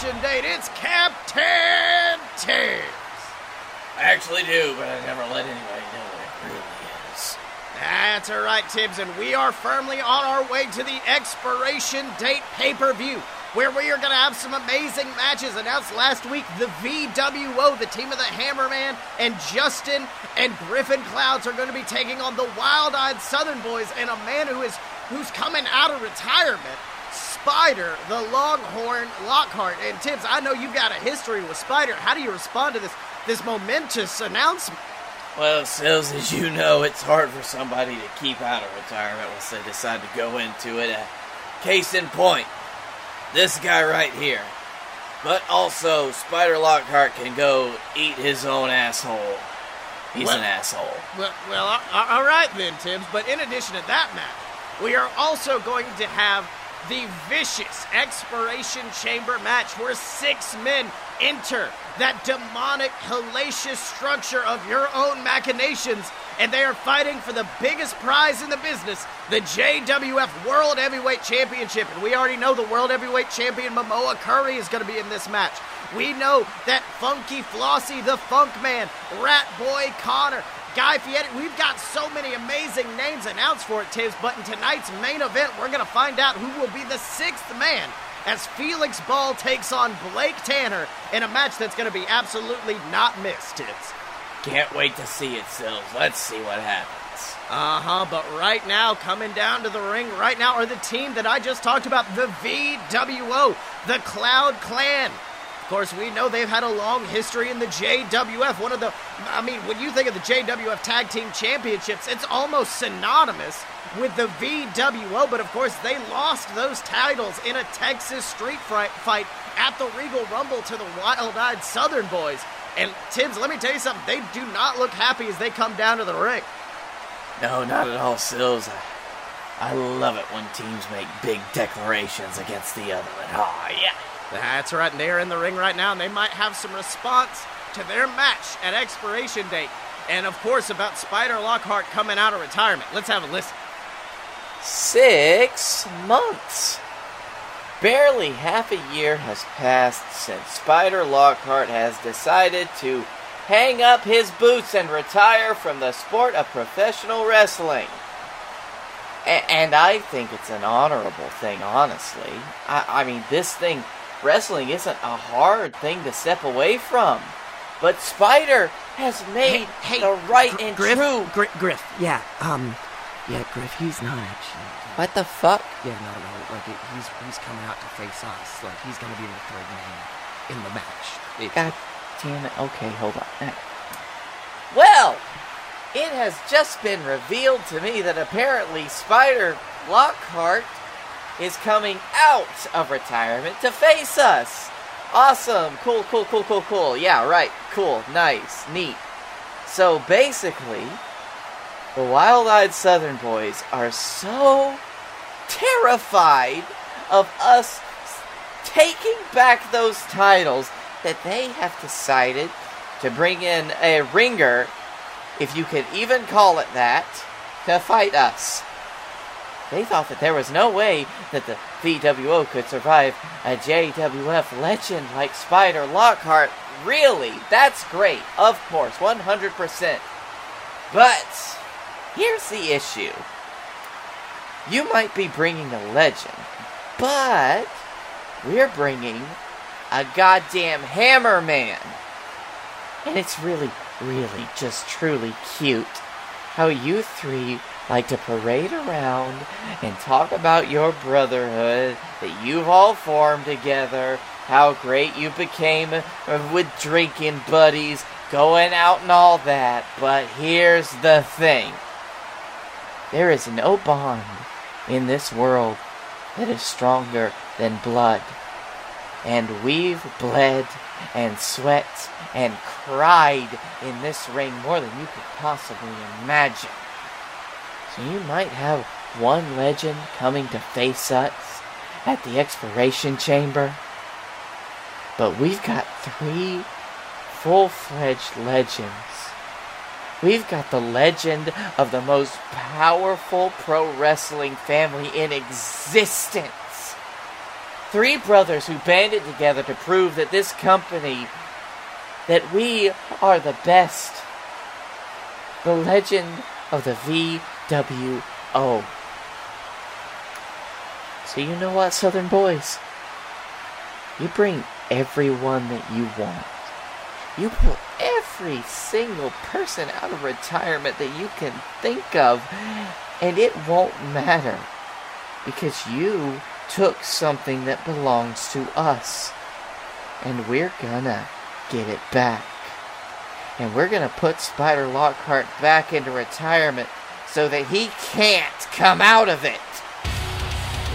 Expiration date. It's Captain Tibbs. I actually do, but I never let anybody know what it really is. That's all right, Tibbs, and we are firmly on our way to the expiration date pay per view. Where we are going to have some amazing matches announced last week. The VWO, the team of the Hammerman, and Justin and Griffin Clouds are going to be taking on the Wild Eyed Southern Boys and a man who is who's coming out of retirement, Spider, the Longhorn Lockhart. And Tibbs, I know you've got a history with Spider. How do you respond to this this momentous announcement? Well, Sills, as you know, it's hard for somebody to keep out of retirement once they decide to go into it. Uh, case in point, this guy right here. But also, Spider Lockhart can go eat his own asshole. He's Well- an asshole. Well, well, all right then, Tibbs. But in addition to that match, we are also going to have the vicious expiration chamber match where six men enter that demonic, hellacious structure of your own machinations, and they are fighting for the biggest prize in the business, the JWF World Heavyweight Championship. And we already know the World Heavyweight Champion Momoa Curry is going to be in this match. We know that Funky Flossie, the Funk Man, Rat Boy Connor, Guy Fieri. We've got so many amazing names announced for it, Tibbs. But in tonight's main event, we're going to find out who will be the sixth man as Felix Ball takes on Blake Tanner in a match that's going to be absolutely not missed, Tibbs. Can't wait to see it, Sills. Let's see what happens. Uh huh, but right now, coming down to the ring right now are the team that I just talked about, the VWO, the Cloud Clan. Course, we know they've had a long history in the JWF. One of the, I mean, when you think of the JWF Tag Team Championships, it's almost synonymous with the VWO, but of course, they lost those titles in a Texas street fight, at the Regal Rumble to the Wild Eyed Southern Boys. And Tibbs, let me tell you something, they do not look happy as they come down to the ring. No, not at all, Sills. I, I love it when teams make big declarations against the other one. Oh, yeah. That's right, and they're in the ring right now, and they might have some response to their match at expiration date. And of course, about Spider Lockhart coming out of retirement. Let's have a listen. Six months. Barely half a year has passed since Spider Lockhart has decided to hang up his boots and retire from the sport of professional wrestling. A- and I think it's an honorable thing, honestly. I, I mean, this thing, wrestling isn't a hard thing to step away from. But Spider has made Hey, hey, the right Gr- and Griff, true. Gri- Griff, yeah, um, yeah, Griff, he's not actually. What the fuck? Yeah, no, no, like it, he's he's coming out to face us. Like he's gonna be the third man in the match. It- God damn it. Okay, hold on. Well, it has just been revealed to me that apparently Spider Lockhart is coming out of retirement to face us. Awesome. Cool, cool, cool, cool, cool. Yeah, right. Cool. Nice. Neat. So basically, the Wild Eyed Southern Boys are so terrified of us taking back those titles that they have decided to bring in a ringer, if you could even call it that, to fight us. They thought that there was no way that the VWO could survive a JWF legend like Spider Lockhart. Really? That's great. Of course, 100%. But here's the issue. You might be bringing a legend, but we're bringing a goddamn hammer man. And it's really, really just truly cute how you three like to parade around and talk about your brotherhood that you've all formed together, how great you became with drinking buddies, going out and all that. But here's the thing there is no bond in this world that is stronger than blood. And we've bled and sweat and cried in this ring more than you could possibly imagine. So you might have one legend coming to face us at the expiration chamber, but we've got three full fledged legends. We've got the legend of the most powerful pro wrestling family in existence. Three brothers who banded together to prove that this company, that we are the best. The legend of the VWO. So you know what, Southern Boys? You bring everyone that you want. You pull every single person out of retirement that you can think of, and it won't matter. Because you took something that belongs to us. And we're gonna get it back. And we're gonna put Spider Lockhart back into retirement so that he can't come out of it.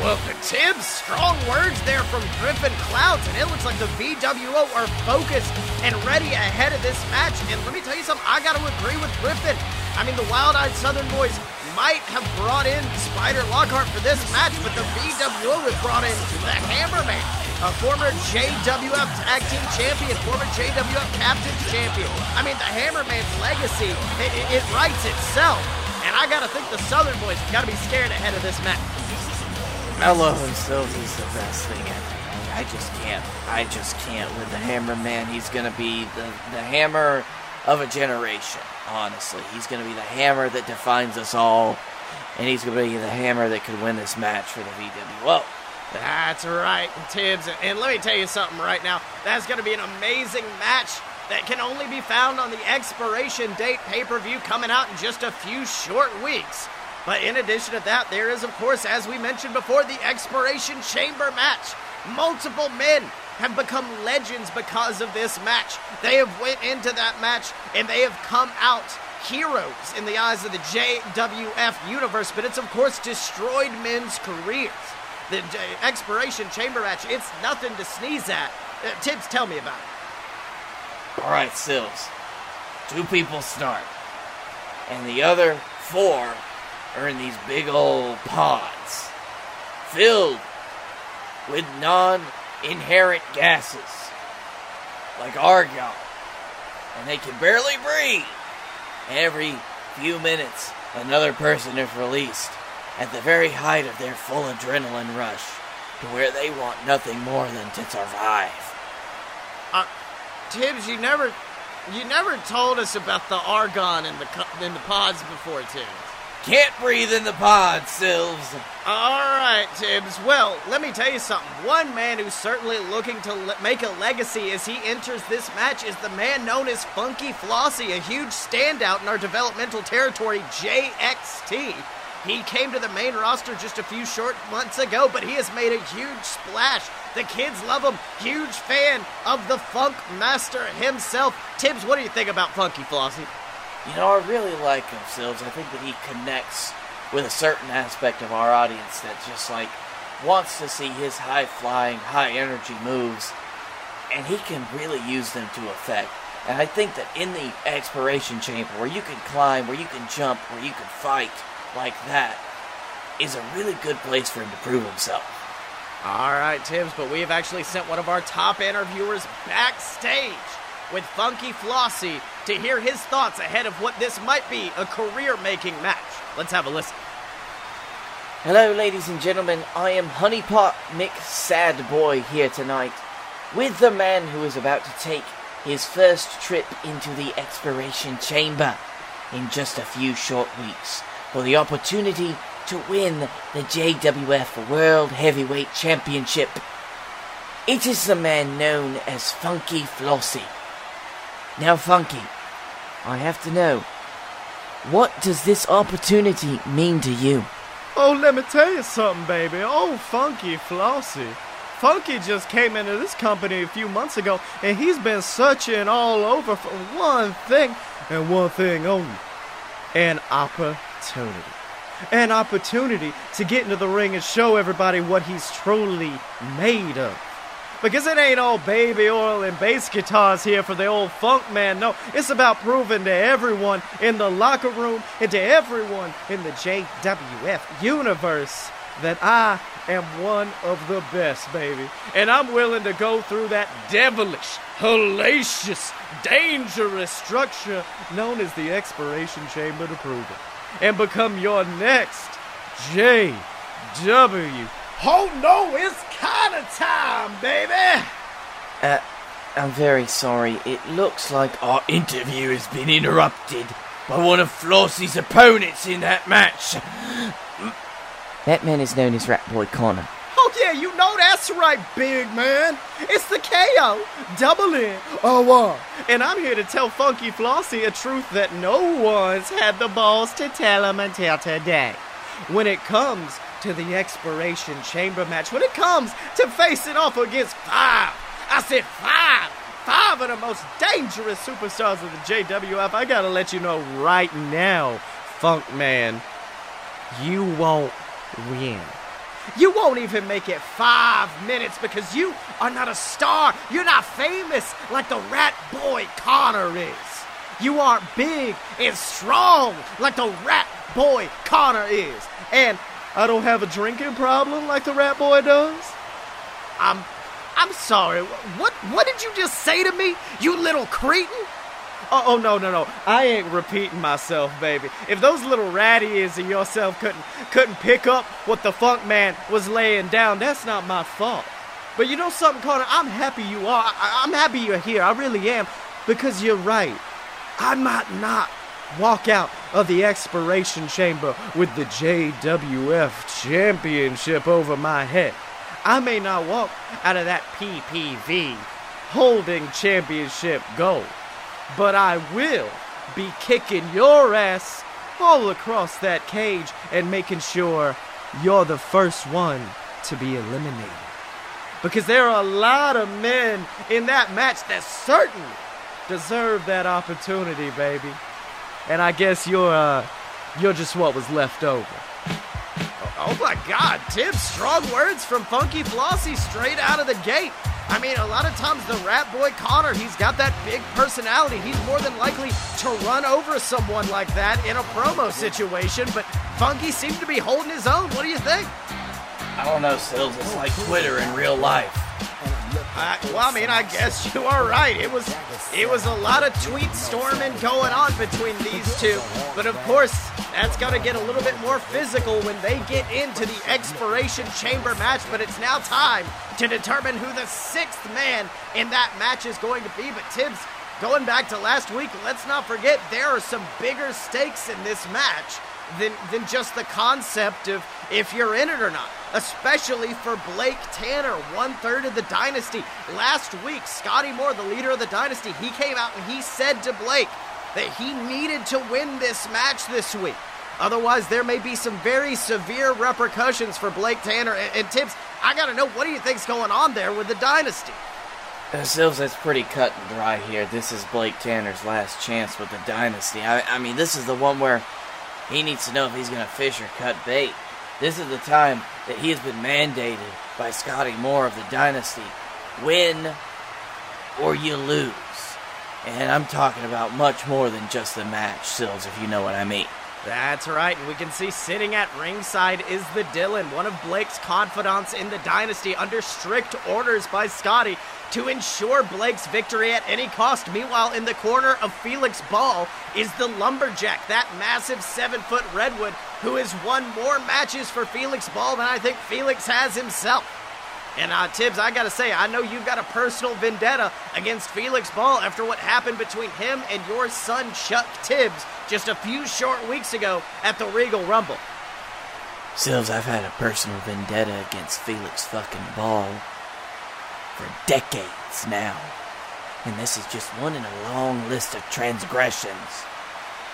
Well, the Tibbs, strong words there from Griffin Clouds, and it looks like the VWO are focused and ready ahead of this match. And let me tell you something, I got to agree with Griffin. I mean, the Wild Eyed Southern Boys might have brought in Spider Lockhart for this match, but the VWO has brought in the Hammerman, a former JWF Tag Team Champion, former JWF Captain's Champion. I mean, the Hammerman's legacy, it, it, it writes itself. I gotta think the Southern Boys gotta be scared ahead of this match. Mello himself is the best thing ever. I just can't. I just can't with the Hammer Man. He's gonna be the the hammer of a generation. Honestly, he's gonna be the hammer that defines us all, and he's gonna be the hammer that could win this match for the VWO. That's right, Tibbs. And let me tell you something right now. That's to be an amazing match that can only be found on the expiration date pay per view coming out in just a few short weeks. But in addition to that, there is, of course, as we mentioned before, the expiration chamber match. Multiple men have become legends because of this match. They have went into that match and they have come out heroes in the eyes of the JWF universe, but it's of course destroyed men's careers. The expiration chamber match, it's nothing to sneeze at. Uh, Tibbs, tell me about it. All right, Sills. Two people start, and the other four are in these big old pods filled with non-inherent gases like argon, and they can barely breathe. Every few minutes, another person is released at the very height of their full adrenaline rush to where they want nothing more than to survive. Uh, Tibbs, you never, you never told us about the argon in the in the pods before, Tibbs. Can't breathe in the pod, Sills. All right, Tibbs. Well, let me tell you something. One man who's certainly looking to le- make a legacy as he enters this match is the man known as Funky Flossie, a huge standout in our developmental territory, JXT. He came to the main roster just a few short months ago, but he has made a huge splash. The kids love him. Huge fan of the Funk Master himself. Tibbs, what do you think about Funky Flossie? You know, I really like him, Sills. I think that he connects with a certain aspect of our audience that just like wants to see his high flying, high energy moves, and he can really use them to effect. And I think that in the expiration chamber, where you can climb, where you can jump, where you can fight like that, is a really good place for him to prove himself. All right, Tibbs, but we have actually sent one of our top interviewers backstage with Funky Flossie to hear his thoughts ahead of what this might be a career making match. Let's have a listen. Hello, ladies and gentlemen. I am Honeypot Mick Sadboy here tonight with the man who is about to take his first trip into the expiration chamber in just a few short weeks for the opportunity to win the JWF World Heavyweight Championship. It is the man known as Funky Flossie. Now, Funky, I have to know, what does this opportunity mean to you? Oh, let me tell you something, baby. Oh, Funky Flossie. Funky just came into this company a few months ago, and he's been searching all over for one thing and one thing only an opportunity. An opportunity to get into the ring and show everybody what he's truly made of. Because it ain't all baby oil and bass guitars here for the old funk man. No, it's about proving to everyone in the locker room and to everyone in the JWF universe that I am one of the best, baby. And I'm willing to go through that devilish, hellacious, dangerous structure known as the expiration chamber to prove it. And become your next JW. Oh no, it's kind of time, baby! Uh, I'm very sorry. It looks like our interview has been interrupted by one of Flossie's opponents in that match. That man is known as Rat Boy Connor. Oh yeah, you know that's right, big man. It's the KO, double in, oh one. And I'm here to tell Funky Flossie a truth that no one's had the balls to tell him until today. When it comes to the expiration chamber match, when it comes to facing off against five, I said five, five of the most dangerous superstars of the JWF, I gotta let you know right now, Funk Man, you won't win. You won't even make it five minutes because you are not a star. You're not famous like the rat boy Connor is. You aren't big and strong like the rat boy Connor is. And I don't have a drinking problem like the rat boy does. I'm I'm sorry. What what did you just say to me? You little cretin? Oh, oh no no no! I ain't repeating myself, baby. If those little ratty ears of yourself couldn't couldn't pick up what the funk man was laying down, that's not my fault. But you know something, Connor? I'm happy you are. I, I'm happy you're here. I really am, because you're right. I might not walk out of the expiration chamber with the JWF championship over my head. I may not walk out of that PPV holding championship gold, but I will be kicking your ass all across that cage and making sure you're the first one to be eliminated. Because there are a lot of men in that match that certainly deserve that opportunity, baby. And I guess you're uh you're just what was left over. Oh my god, Tim, strong words from Funky Flossie straight out of the gate. I mean, a lot of times the rat boy Connor, he's got that big personality. He's more than likely to run over someone like that in a promo situation, but Funky seems to be holding his own. What do you think? I don't know, Sills. It's like Twitter in real life. Uh, well, I mean, I guess you are right. It was, it was a lot of tweet storming going on between these two. But of course, that's going to get a little bit more physical when they get into the expiration chamber match. But it's now time to determine who the sixth man in that match is going to be. But Tibbs, going back to last week, let's not forget there are some bigger stakes in this match than than just the concept of if you're in it or not. Especially for Blake Tanner, one third of the dynasty. Last week, Scotty Moore, the leader of the dynasty, he came out and he said to Blake that he needed to win this match this week. Otherwise, there may be some very severe repercussions for Blake Tanner. And, and Tibbs, I gotta know, what do you think's going on there with the dynasty? Uh, Sills, that's pretty cut and dry here. This is Blake Tanner's last chance with the dynasty. I, I mean, this is the one where he needs to know if he's going to fish or cut bait. This is the time that he has been mandated by Scotty Moore of the Dynasty. Win or you lose. And I'm talking about much more than just the match, Sills, if you know what I mean. That's right, and we can see sitting at ringside is the Dylan, one of Blake's confidants in the dynasty, under strict orders by Scotty to ensure Blake's victory at any cost. Meanwhile, in the corner of Felix Ball is the Lumberjack, that massive seven foot redwood who has won more matches for Felix Ball than I think Felix has himself. And uh, Tibbs, I gotta say, I know you've got a personal vendetta against Felix Ball after what happened between him and your son Chuck Tibbs just a few short weeks ago at the Regal Rumble. Sills, I've had a personal vendetta against Felix fucking Ball for decades now. And this is just one in a long list of transgressions.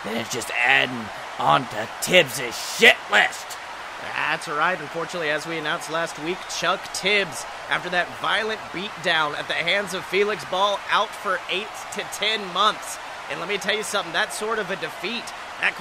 Then it's just adding on to Tibbs' shit list. That's right. Unfortunately, as we announced last week, Chuck Tibbs, after that violent beatdown at the hands of Felix Ball, out for eight to ten months. And let me tell you something, that sort of a defeat, that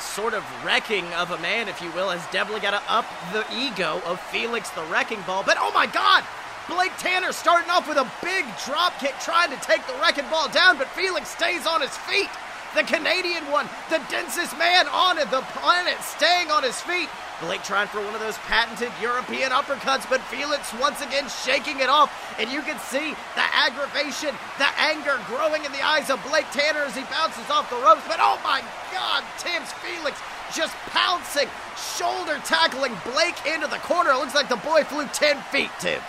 sort of wrecking of a man, if you will, has definitely got to up the ego of Felix the Wrecking Ball. But oh my God! Blake Tanner starting off with a big drop kick, trying to take the Wrecking Ball down, but Felix stays on his feet. The Canadian one, the densest man on the planet, staying on his feet. Blake trying for one of those patented European uppercuts, but Felix once again shaking it off. And you can see the aggravation, the anger growing in the eyes of Blake Tanner as he bounces off the ropes. But oh my God, Tibbs Felix just pouncing, shoulder tackling Blake into the corner. It looks like the boy flew 10 feet, Tibbs.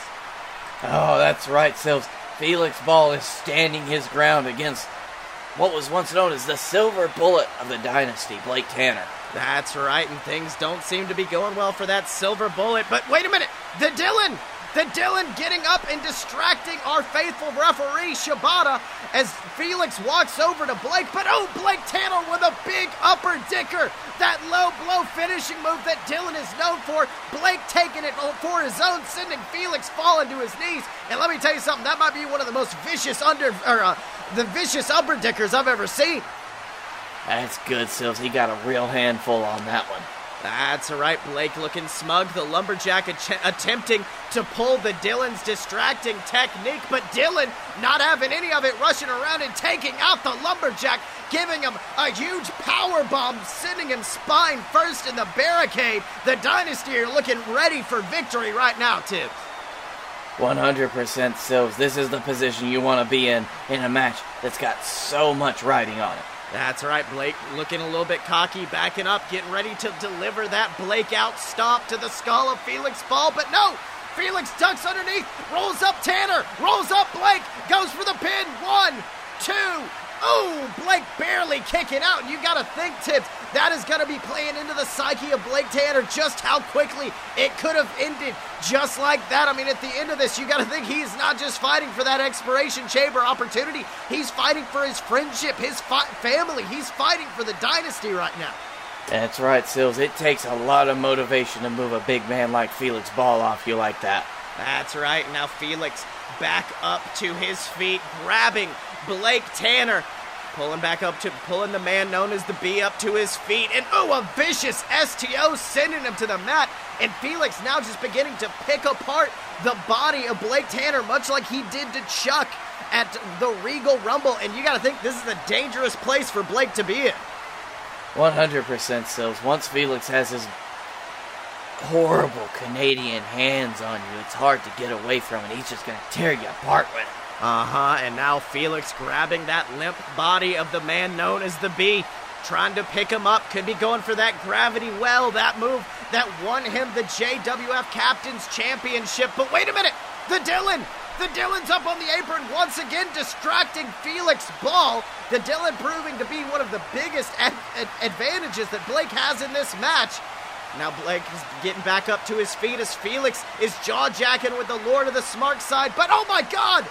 Oh, that's right, Sills. Felix Ball is standing his ground against what was once known as the silver bullet of the dynasty, Blake Tanner. That's right, and things don't seem to be going well for that silver bullet. But wait a minute, the Dylan! The Dylan getting up and distracting our faithful referee Shibata as Felix walks over to Blake. But oh, Blake Tanner with a big upper dicker. That low blow finishing move that Dylan is known for. Blake taking it for his own, sending Felix falling to his knees. And let me tell you something, that might be one of the most vicious under or uh, the vicious upper dickers I've ever seen. That's good, Sills. He got a real handful on that one. That's right, Blake looking smug. The lumberjack ach- attempting to pull the Dylan's distracting technique, but Dylan not having any of it, rushing around and taking out the lumberjack, giving him a huge power bomb, sending him spine first in the barricade. The Dynasty are looking ready for victory right now, Tibbs. 100% Sills. This is the position you want to be in in a match that's got so much riding on it. That's right, Blake looking a little bit cocky, backing up, getting ready to deliver that Blake out stop to the skull of Felix Ball, but no! Felix ducks underneath, rolls up Tanner, rolls up Blake, goes for the pin. One, two, Oh, Blake barely kicking out. You got to think, Tibbs, that is going to be playing into the psyche of Blake Tanner just how quickly it could have ended just like that. I mean, at the end of this, you got to think he's not just fighting for that expiration chamber opportunity, he's fighting for his friendship, his fi- family. He's fighting for the dynasty right now. That's right, Sills. It takes a lot of motivation to move a big man like Felix Ball off you like that. That's right. Now Felix back up to his feet, grabbing Blake Tanner. Pulling back up to pulling the man known as the B up to his feet, and oh, a vicious STO sending him to the mat. And Felix now just beginning to pick apart the body of Blake Tanner, much like he did to Chuck at the Regal Rumble. And you got to think this is a dangerous place for Blake to be in. 100% Sills. Once Felix has his horrible Canadian hands on you, it's hard to get away from it. He's just going to tear you apart with it. Uh huh, and now Felix grabbing that limp body of the man known as the Bee, trying to pick him up. Could be going for that gravity well, that move that won him the JWF Captain's Championship. But wait a minute, the Dylan! The Dylan's up on the apron once again, distracting Felix Ball. The Dylan proving to be one of the biggest ad- ad- advantages that Blake has in this match. Now Blake is getting back up to his feet as Felix is jaw jacking with the Lord of the Smart Side. But oh my God!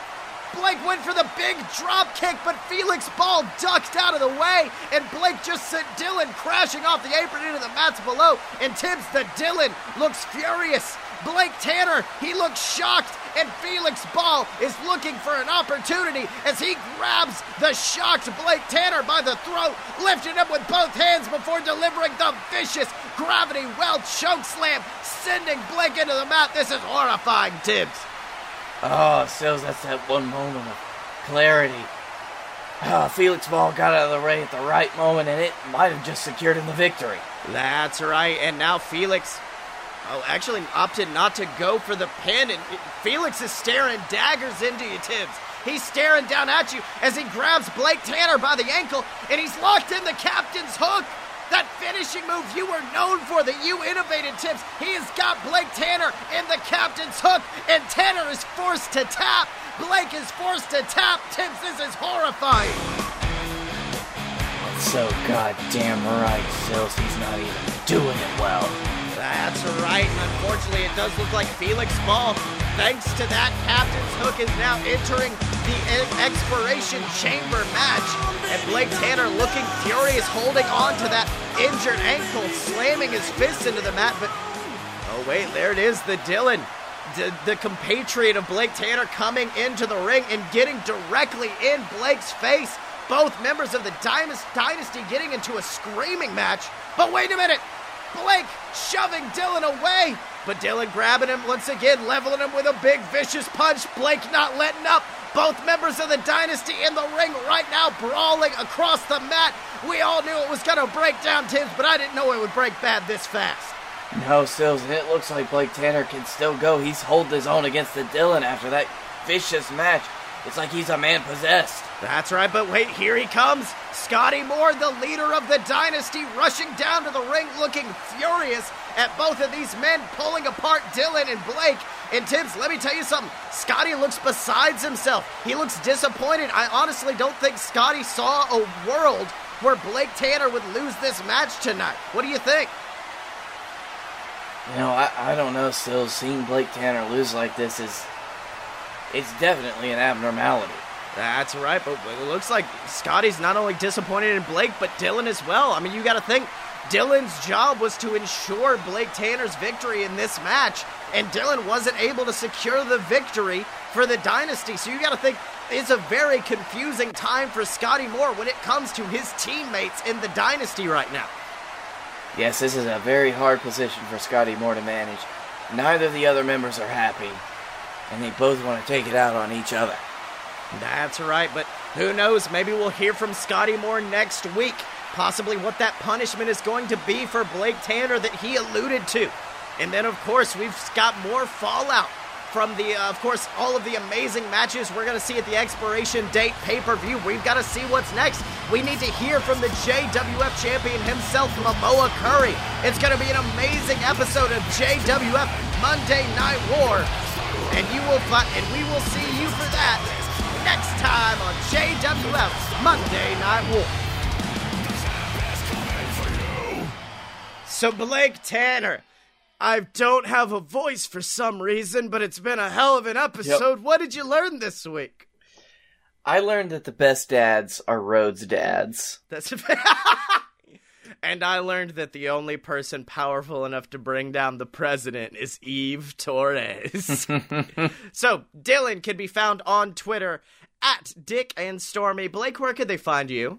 Blake went for the big drop kick, but Felix Ball ducked out of the way, and Blake just sent Dylan crashing off the apron into the mats below. And Tibbs, the Dylan, looks furious. Blake Tanner, he looks shocked, and Felix Ball is looking for an opportunity as he grabs the shocked Blake Tanner by the throat, lifting him with both hands before delivering the vicious gravity well choke slam, sending Blake into the mat. This is horrifying, Tibbs. Oh, Sills, that's that one moment of clarity. Oh, Felix Ball got out of the ring at the right moment, and it might have just secured him the victory. That's right, and now Felix, oh, actually opted not to go for the pin, and Felix is staring daggers into you, Tibbs. He's staring down at you as he grabs Blake Tanner by the ankle, and he's locked in the captain's hook. That finishing move you were known for that you innovated, Tibbs. He has got Blake Tanner in the captain's hook, and Tanner is forced to tap. Blake is forced to tap. Tibbs, this is horrifying. So goddamn right, Sills. He's not even doing it well. That's right, unfortunately, it does look like Felix Ball, thanks to that captain's hook, is now entering the expiration chamber match. And Blake Tanner looking furious, holding on to that injured ankle, slamming his fists into the mat. But oh wait, there it is, the Dylan. The, the compatriot of Blake Tanner coming into the ring and getting directly in Blake's face. Both members of the Dynasty getting into a screaming match. But wait a minute, Blake shoving Dylan away. But Dylan grabbing him once again, leveling him with a big vicious punch. Blake not letting up. Both members of the dynasty in the ring right now, brawling across the mat. We all knew it was going to break down, Tibbs, but I didn't know it would break bad this fast. No, Sills, and it looks like Blake Tanner can still go. He's holding his own against the Dylan after that vicious match. It's like he's a man possessed. That's right, but wait, here he comes. Scotty Moore, the leader of the dynasty, rushing down to the ring looking furious at both of these men pulling apart Dylan and Blake. And Tibbs, let me tell you something. Scotty looks besides himself. He looks disappointed. I honestly don't think Scotty saw a world where Blake Tanner would lose this match tonight. What do you think? You know, I, I don't know, still seeing Blake Tanner lose like this is it's definitely an abnormality. That's right, but it looks like Scotty's not only disappointed in Blake, but Dylan as well. I mean, you got to think Dylan's job was to ensure Blake Tanner's victory in this match, and Dylan wasn't able to secure the victory for the Dynasty. So you got to think it's a very confusing time for Scotty Moore when it comes to his teammates in the Dynasty right now. Yes, this is a very hard position for Scotty Moore to manage. Neither of the other members are happy, and they both want to take it out on each other. That's right, but who knows? Maybe we'll hear from Scotty Moore next week. Possibly what that punishment is going to be for Blake Tanner that he alluded to. And then, of course, we've got more fallout from the, uh, of course, all of the amazing matches we're going to see at the expiration date pay per view. We've got to see what's next. We need to hear from the JWF champion himself, Momoa Curry. It's going to be an amazing episode of JWF Monday Night War. And you will find, and we will see you for that next time on JWF Monday Night War. So Blake Tanner, I don't have a voice for some reason, but it's been a hell of an episode. What did you learn this week? I learned that the best dads are Rhodes dads. That's And I learned that the only person powerful enough to bring down the president is Eve Torres. so, Dylan can be found on Twitter at Dick and Stormy. Blake, where could they find you?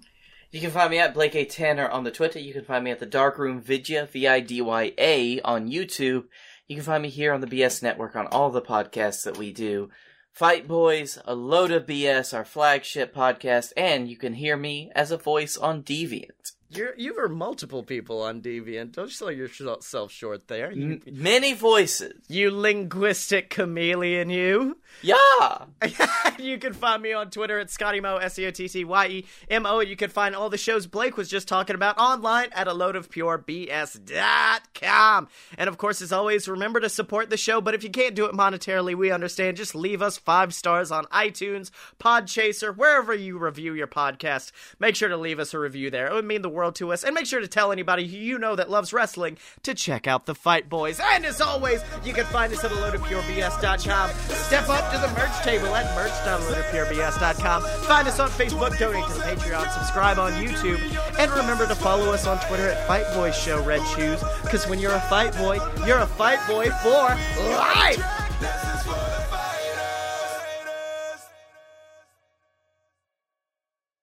You can find me at Blake A. Tanner on the Twitter. You can find me at the Darkroom Vidya, V-I-D-Y-A, on YouTube. You can find me here on the BS Network on all the podcasts that we do. Fight Boys, A Load of BS, our flagship podcast, and you can hear me as a voice on Deviant. You're you were multiple people on Deviant. Don't sell yourself short there. You, many voices. you linguistic chameleon, you. Yeah! you can find me on Twitter at Scotty Mo, S E O T T Y E M O. You can find all the shows Blake was just talking about online at a load of pure BS.com. And of course, as always, remember to support the show. But if you can't do it monetarily, we understand. Just leave us five stars on iTunes, Podchaser, wherever you review your podcast. Make sure to leave us a review there. It would mean the world to us. And make sure to tell anybody who you know that loves wrestling to check out the Fight Boys. And as always, you can find us at a load of pure Step up to the merch table at merch.loadofpurebs.com. Find us on Facebook, donate to the Patreon, subscribe on YouTube, and remember to follow us on Twitter at Fight Boys Show Red Shoes. Because when you're a fight boy, you're a fight boy for life.